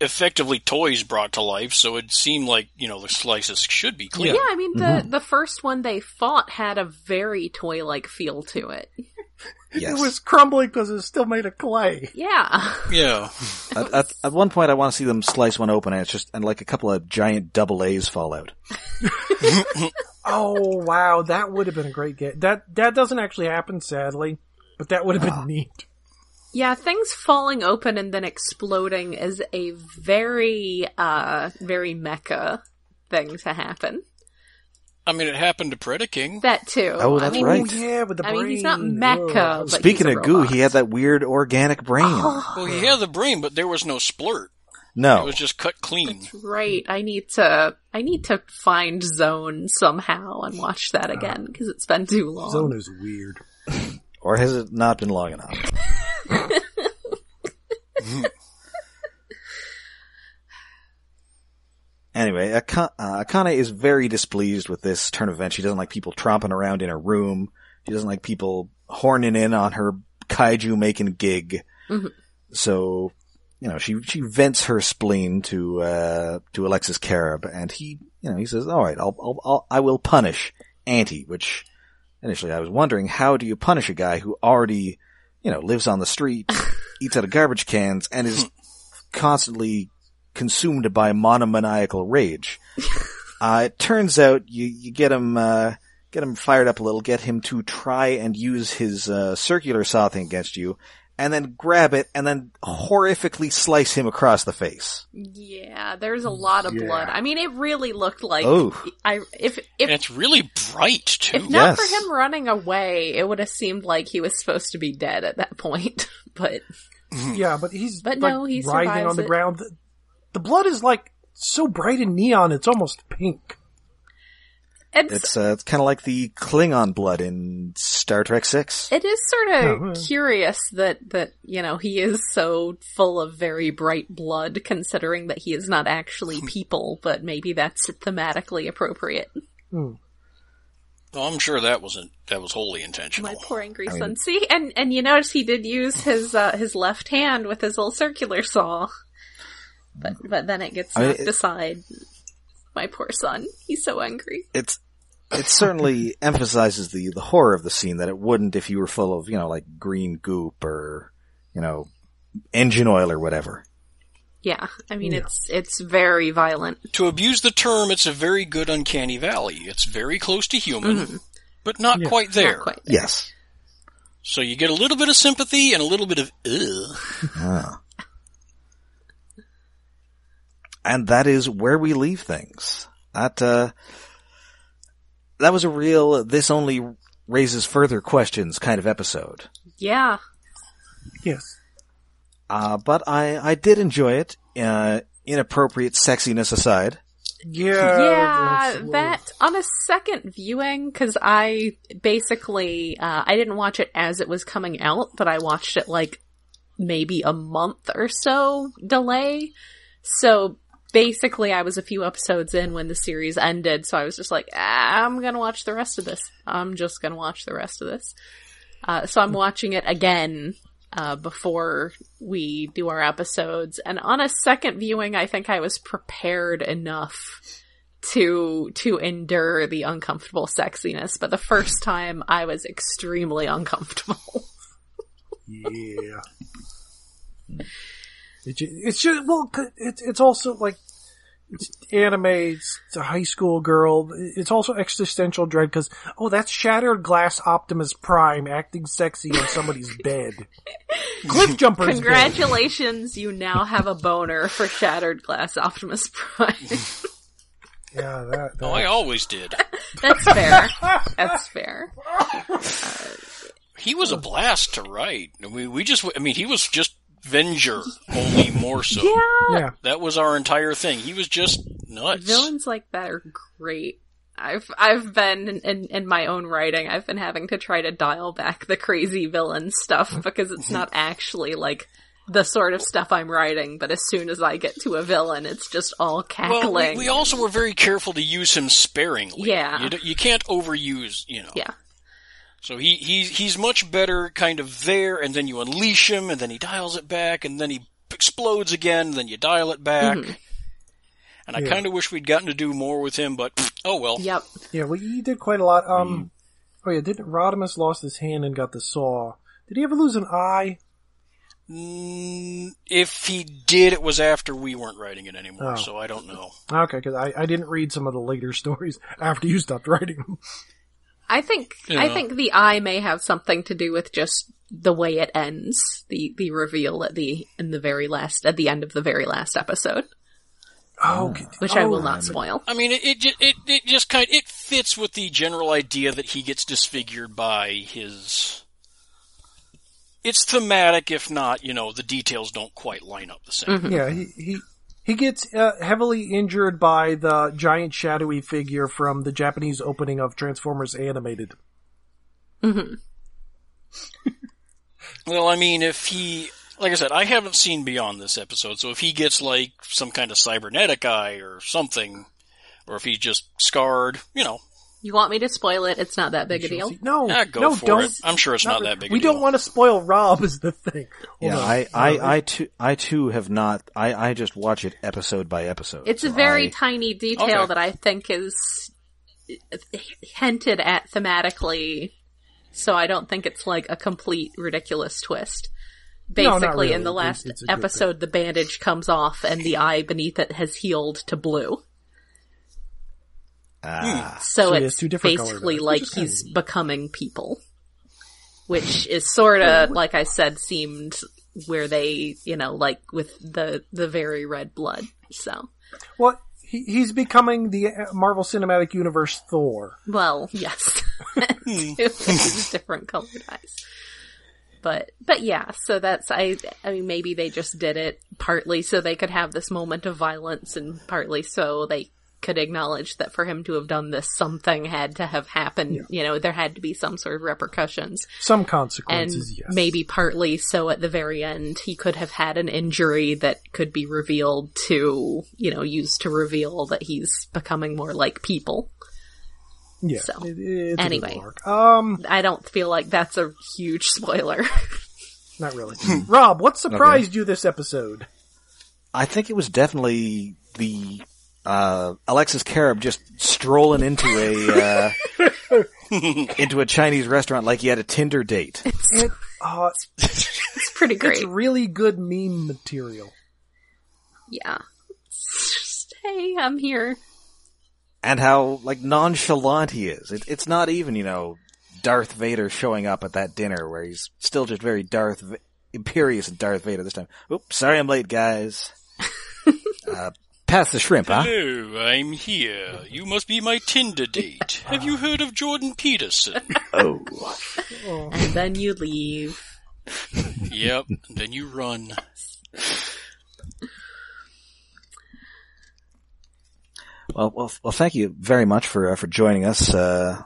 effectively toys brought to life, so it seemed like, you know, the slices should be clean. Yeah, I mean the mm-hmm. the first one they fought had a very toy like feel to it. Yes. It was crumbling because it was still made of clay. Yeah. Yeah. at, at, at one point, I want to see them slice one open, and it's just and like a couple of giant double A's fall out. Oh wow, that would have been a great game. That that doesn't actually happen, sadly, but that would have been ah. neat. Yeah, things falling open and then exploding is a very uh very mecha thing to happen. I mean, it happened to Predaking. That too. Oh, that's I mean, right. Oh yeah, with the brain. I mean, he's not mecha, but Speaking he's a of goo, he had that weird organic brain. Well, he had the brain, but there was no splurt. No, it was just cut clean. Right. I need to. I need to find Zone somehow and watch that again because it's been too long. Zone is weird. or has it not been long enough? Anyway, Aka- uh, Akane is very displeased with this turn of events. She doesn't like people tromping around in her room. She doesn't like people horning in on her kaiju making gig. Mhm. So, you know, she, she vents her spleen to, uh, to Alexis Kerib and he, you know, he says, all right, I'll, I'll, I'll I will punish Anti, which initially I was wondering, how do you punish a guy who already, you know, lives on the street, eats out of garbage cans, and is constantly consumed by monomaniacal rage. uh, it turns out you, you get him, uh, get him fired up a little, get him to try and use his, uh, circular saw thing against you, and then grab it and then horrifically slice him across the face. Yeah, there's a lot of Yeah. blood. I mean, it really looked like Oh. I if And if it's really bright too. if not Yes. for him running away, it would have seemed like he was supposed to be dead at that point. But mm-hmm. Yeah, but he's But like, no, he writhing on the it. ground. The, the blood is like so bright and neon; it's almost pink. It's, It's, uh, it's kinda like the Klingon blood in Star Trek 6. it is sort of Oh, yeah. curious that that you know he is so full of very bright blood, considering that he is not actually people. But maybe that's thematically appropriate. Hmm. Well, I'm sure that wasn't that was wholly intentional. My poor angry I mean- son. See, and and you notice he did use his uh, his left hand with his little circular saw, but but then it gets I mean, knocked it- aside. My poor son. He's so angry. it's it certainly emphasizes the the horror of the scene that it wouldn't if you were full of you know like green goop or you know engine oil or whatever. Yeah, I mean Yeah. it's it's very violent. To abuse the term, it's a very good uncanny valley. It's very close to human, but not Yeah. quite there. Mm-hmm. Not quite. Yes. So you get a little bit of sympathy and a little bit of ugh. Ah. And that is where we leave things. That uh that was a real this only raises further questions kind of episode. Yeah, Yes. Uh but I I did enjoy it. Uh inappropriate sexiness aside. Yeah. yeah. that's- That on a second viewing, because I basically uh, I didn't watch it as it was coming out, but I watched it like maybe a month or so delay. So basically, I was a few episodes in when the series ended, so I was just like, ah, I'm gonna watch the rest of this. I'm just gonna watch the rest of this. Uh, so I'm watching it again uh, before we do our episodes, and on a second viewing, I think I was prepared enough to to endure the uncomfortable sexiness. But the first time, I was extremely uncomfortable. Yeah. It it's just well, 'cause it's it's also like it's anime. It's, it's a high school girl. It's also existential dread because oh, that's shattered glass Optimus Prime acting sexy on somebody's bed. Cliffjumper's bed. Congratulations, you now have a boner for Shattered Glass Optimus Prime. Yeah, that. that. Oh, I always did. That's fair. That's fair. He was a blast to write. We we just I mean he was just Venger, only more so. Yeah, yeah. That was our entire thing. He was just nuts. villains like that are great. I've I've been in, in, in my own writing. I've been having to try to dial back the crazy villain stuff because it's not actually like the sort of stuff I'm writing. But as soon as I get to a villain, it's just all cackling. Well, we, we also were very careful to use him sparingly. Yeah. you, d- you can't overuse, you know. yeah, So he he's he's much better, kind of there, and then you unleash him, and then he dials it back, and then he explodes again, and then you dial it back. Mhm. And I Yeah. kind of wish we'd gotten to do more with him, but oh well. yep. Yeah, well, he did quite a lot. Um, oh yeah, didn't Rodimus lost his hand and got the saw? Did he ever lose an eye? Mm, if he did, it was after we weren't writing it anymore, Oh. so I don't know. Okay, because I, I didn't read some of the later stories after you stopped writing them. I think I think the eye may have something to do with just the way it ends. The the reveal at the in the very last at the end of the very last episode, Oh, mm. okay. which I Oh, will not spoil. I mean, it it ju- it, it just kind it fits with the general idea that he gets disfigured by his. It's thematic, if not, you know, the details don't quite line up the same. Mm-hmm. Yeah, he he he gets uh, heavily injured by the giant shadowy figure from the Japanese opening of Transformers Animated. hmm Well, I mean, if he like I said, I haven't seen beyond this episode, so if he gets like some kind of cybernetic eye or something, or if he's just scarred, you know, You want me to spoil it? It's not that big a deal. No, yeah, go no, for don't. it. I'm sure it's not, re- that big. We a deal. don't want to spoil Rob is the thing. Hold Yeah, on. I, I, I too, I too have not. I, I just watch it episode by episode. It's a very I- tiny detail Okay. that I think is hinted at thematically, so I don't think it's like a complete ridiculous twist. No, not Basically, in the last it's a episode, the bandage comes off and the eye beneath it has healed to blue. Ah, So, So it's two different colored basically like is kinda he's becoming people. Which is sorta, like I said, seemed where they, you know, like with the, the very red blood. So, Well, he, he's becoming the uh, Marvel Cinematic Universe Thor. well, yes. It's different colored eyes. But, but yeah, so that's, I, I mean, maybe they just did it partly so they could have this moment of violence and partly so they could acknowledge that for him to have done this, something had to have happened. You know, there had to be some sort of repercussions. Some and consequences, yes. maybe partly so at the very end he could have had an injury that could be revealed to you know used to reveal that he's becoming more like people Yeah. so, it- it's anyway. Um, i don't feel like that's a huge spoiler not really. Rob, what surprised you this episode? I think it was definitely the uh, Alexis Kerib just strolling into a uh, into a Chinese restaurant like he had a Tinder date. It, uh, it's pretty great it's really good meme material. yeah It's just, hey i'm here and how like nonchalant he is. It, it's not even you know Darth Vader showing up at that dinner where he's still just very Darth Va- imperious and Darth Vader this time. Oops, sorry I'm late, guys. uh, pass the shrimp, huh? Hello, I'm here. You must be my Tinder date. Have you heard of Jordan Peterson? Oh, and then you leave yep. And then you run. well, well, well. Thank you very much for uh, for joining us, uh,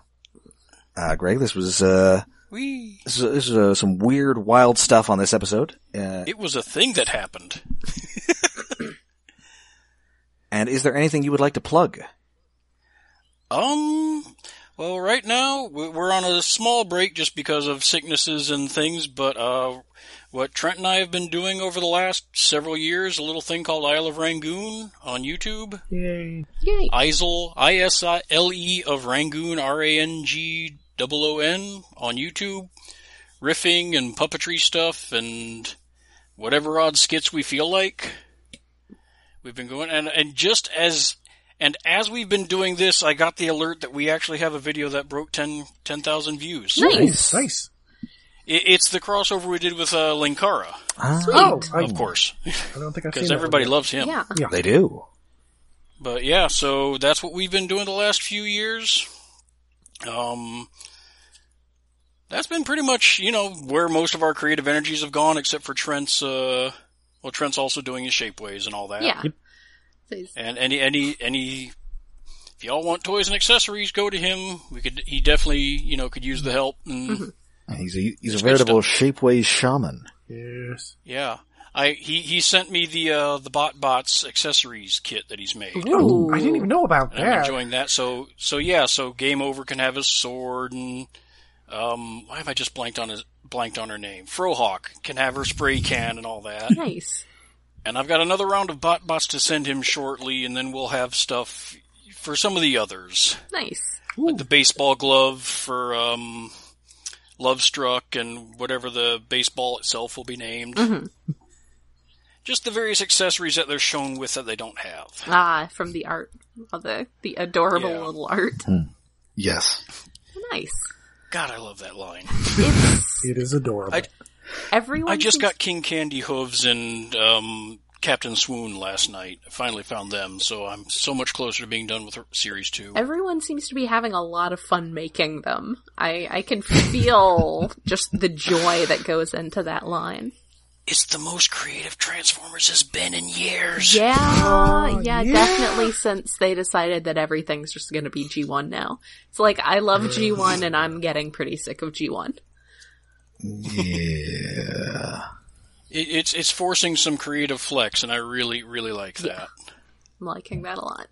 uh, Greg. This was uh, Wee. this is, this is uh, some weird, wild stuff on this episode. Uh, It was a thing that happened. and is there anything you would like to plug? Um, well, right now we- we're on a small break just because of sicknesses and things, but uh, what Trent and I have been doing over the last several years, a little thing called Isle of Rangoon on YouTube. Yay. yay Isle, I-S-I-L-E of Rangoon, R-A-N-G-O-O-N on YouTube. Riffing and puppetry stuff and whatever odd skits we feel like. We've been going, and, and just as, and as we've been doing this, I got the alert that we actually have a video that broke 10 10,000 views. nice Nice. It, it's the crossover we did with uh, Linkara, Ah, Oh, of course, I don't think I've seen because everybody one loves him. yeah they do. But yeah, so that's what we've been doing the last few years. Um, that's been pretty much, you know, where most of our creative energies have gone, except for Trent's, uh, well, Trent's also doing his shapeways and all that. yeah So he's- And any, any, any, if y'all want toys and accessories, go to him. We could, he definitely, you know, could use the help. And He's a he's a veritable shapeways shaman. Yes. yeah, I, he, he sent me the, uh, the Bot Bots accessories kit that he's made. Ooh, I didn't even know about And I'm that. enjoying that. So, so yeah, so Game Over can have his sword, and um, why have I just blanked on his blanked on her name? Frohawk can have her spray can and all that. nice and I've got another round of bot bots to send him shortly, and then we'll have stuff for some of the others, nice like the baseball glove for um, Love Struck, and whatever the baseball itself will be named. Just the various accessories that they're shown with that they don't have. ah from the art of the the adorable Yeah. little art Yes. nice God, I love that line. it's It is adorable. I- everyone I just seems got King Candy Hooves and um, Captain Swoon last night. I finally found them, so I'm so much closer to being done with series two. Everyone seems to be having a lot of fun making them. I, I can feel just the joy that goes into that line. It's the most creative Transformers has been in years. Yeah, Oh, yeah, yeah. definitely since they decided that everything's just gonna be G1 now. It's like, I love G1 and I'm getting pretty sick of G1. Yeah. It, it's it's forcing some creative flex, and I really really like that. I'm liking that a lot.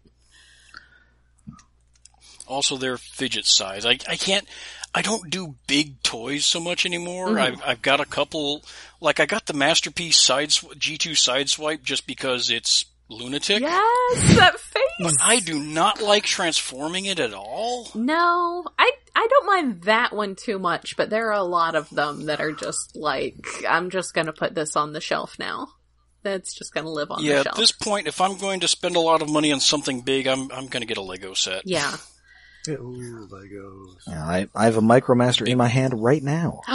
Also, their fidget size. I I can't. I don't do big toys so much anymore. Mm-hmm. I've I've got a couple. Like I got the masterpiece side G two sideswipe just because it's lunatic. Yes, that face. But I do not like transforming it at all. No, I I don't mind that one too much, but there are a lot of them that are just like I'm just gonna put this on the shelf now. That's just gonna live on yeah, at this point, if I'm going to spend a lot of money on something big, I'm I'm going to get a Lego set. yeah. Ooh, Legos. Yeah, I, I have a Micromaster in my hand right now.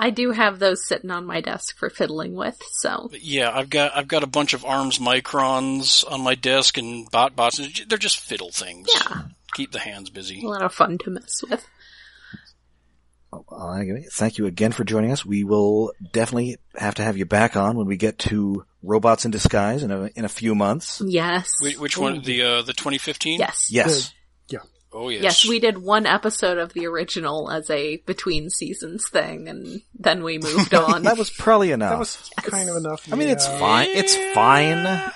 I do have those sitting on my desk for fiddling with, so yeah, I've got I've got a bunch of arms microns on my desk and bot bots. They're just fiddle things. Yeah. keep the hands busy. a lot of fun to mess with. Uh, thank you again for joining us. We will definitely have to have you back on when we get to Robots in Disguise in a, in a few months. Yes. Which, which one? The uh, the 2015? Yes. Yes. Yeah. Oh yes. Yes, we did one episode of the original as a between seasons thing, and then we moved on. That was probably enough. That was kind of enough. I mean, it's yeah. fine. It's fine.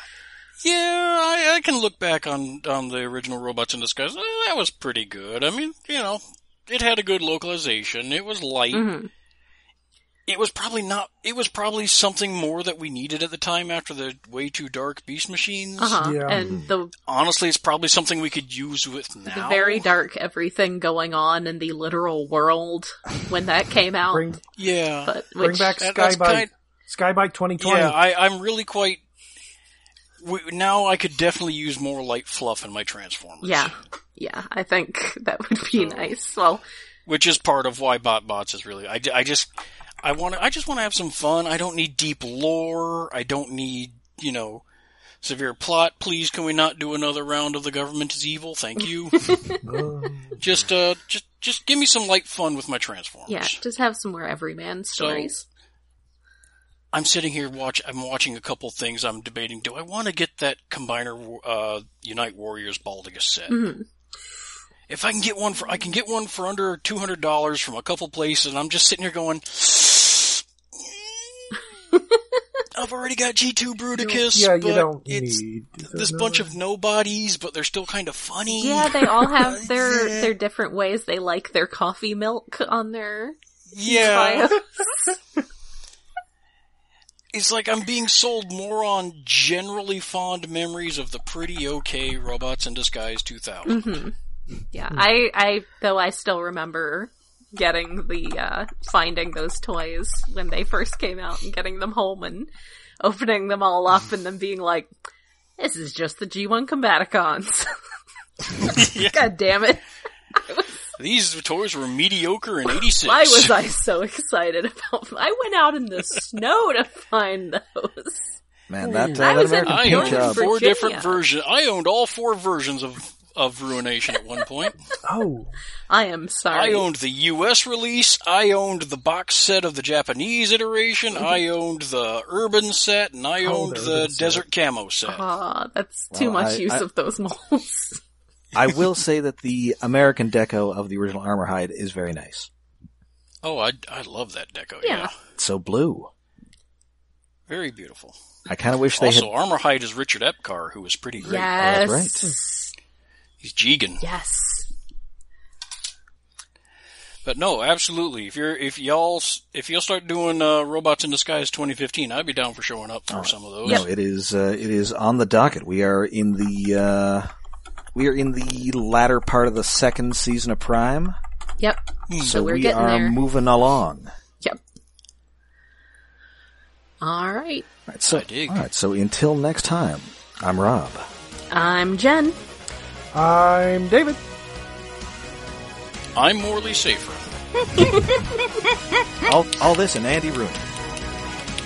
Yeah, I, I can look back on on the original Robots in Disguise. Eh, that was pretty good. I mean, you know, it had a good localization. It was light. Mhm. It was probably not. It was probably something more that we needed at the time after the way too dark Beast Machines. Uh-huh. Yeah. And the Honestly, it's probably something we could use with now. the very dark everything going on in the literal world when that came out. Bring, Yeah. but bring which, back that- that's Sky-Byte. Sky-Byte 2020. Yeah, I, I'm really quite. We, now I could definitely use more light fluff in my Transformers. yeah, yeah, I think that would be nice. Well, which is part of why BotBots is really. I, I just I want to. I just want to have some fun. I don't need deep lore. I don't need you know severe plot. Please, can we not do another round of the government is evil? Thank you. just uh, just just give me some light fun with my Transformers. yeah, just have some more everyman stories. I'm sitting here watch. I'm watching a couple things. I'm debating. Do I want to get that Combiner uh, Unite Warriors Baldigus set? Mhm. If I can get one for, I can get one for under two hundred dollars from a couple places, and I'm just sitting here going. I've already got G2 Bruticus, yeah, but you don't it's need this bunch of nobodies, but they're still kind of funny. Yeah, they all have their their different ways they like their coffee milk on their yeah. It's like I'm being sold more on generally fond memories of the pretty okay Robots in Disguise 2000. hmm Yeah, I, I, though I still remember getting the, uh, finding those toys when they first came out and getting them home and opening them all up and then being like, this is just the G1 Combaticons. God damn it. These toys were mediocre in 86. Why was I so excited about Them? I went out in the snow to find those. Man, that, uh, I that was in American I Paint owned job. four Virginia. different versions. I owned all four versions of, of Ruination at one point. Oh, I am sorry. I owned the US release. I owned the box set of the Japanese iteration. I owned the urban set, and I Oh, owned the the urban set. desert camo set. Ah, that's too Well, much I- use I- of those molds. I will say that the American deco of the original Armor Hide is very nice. Oh, I, I love that deco. Yeah. Yeah. It's so blue. Very beautiful. I kind of wish they Also, had. Armor Hide is Richard Epcar, who was pretty great. yes. right. He's Jigen. Yes. But no, absolutely. If you're, if y'all, if y'all start doing, uh, Robots in Disguise 2015, I'd be down for showing up for some of those. No, it is. Uh, it is on the docket. We are in the. Uh, we are in the latter part of the second season of Prime, Yep. so, So we're we getting are there. moving along. Yep. All right. All right, so, I dig. all right, so until next time, I'm Rob. I'm Jen. I'm David. I'm Morley Safer. all, all this and Andy Rooney.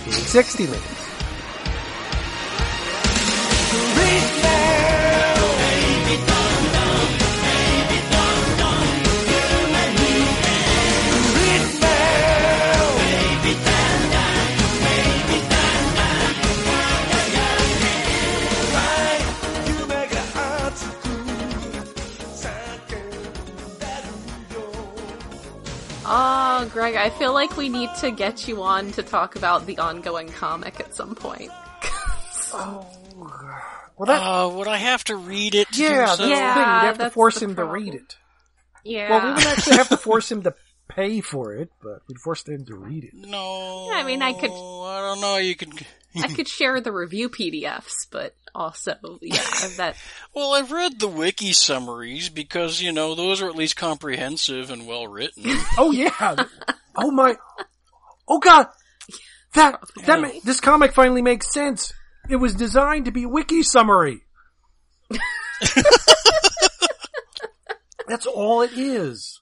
60 minutes. Oh Oh, Greg, I feel like we need to get you on to talk about the ongoing comic at some point. Well, that Uh, would I have to read it? To yeah, do that's so? the thing. Yeah, You'd have to force him problem. to read it. Yeah. Well, we would actually have to force him to pay for it, but we'd force him to read it. No. Yeah, I mean, I could- I don't know. You can. I could share the review PDFs, but also, yeah, that, Well, I've read the wiki summaries because you know those are at least comprehensive and well written. Oh yeah. oh my. Oh god. That that ma- this comic finally makes sense. It was designed to be wiki summary. That's all it is.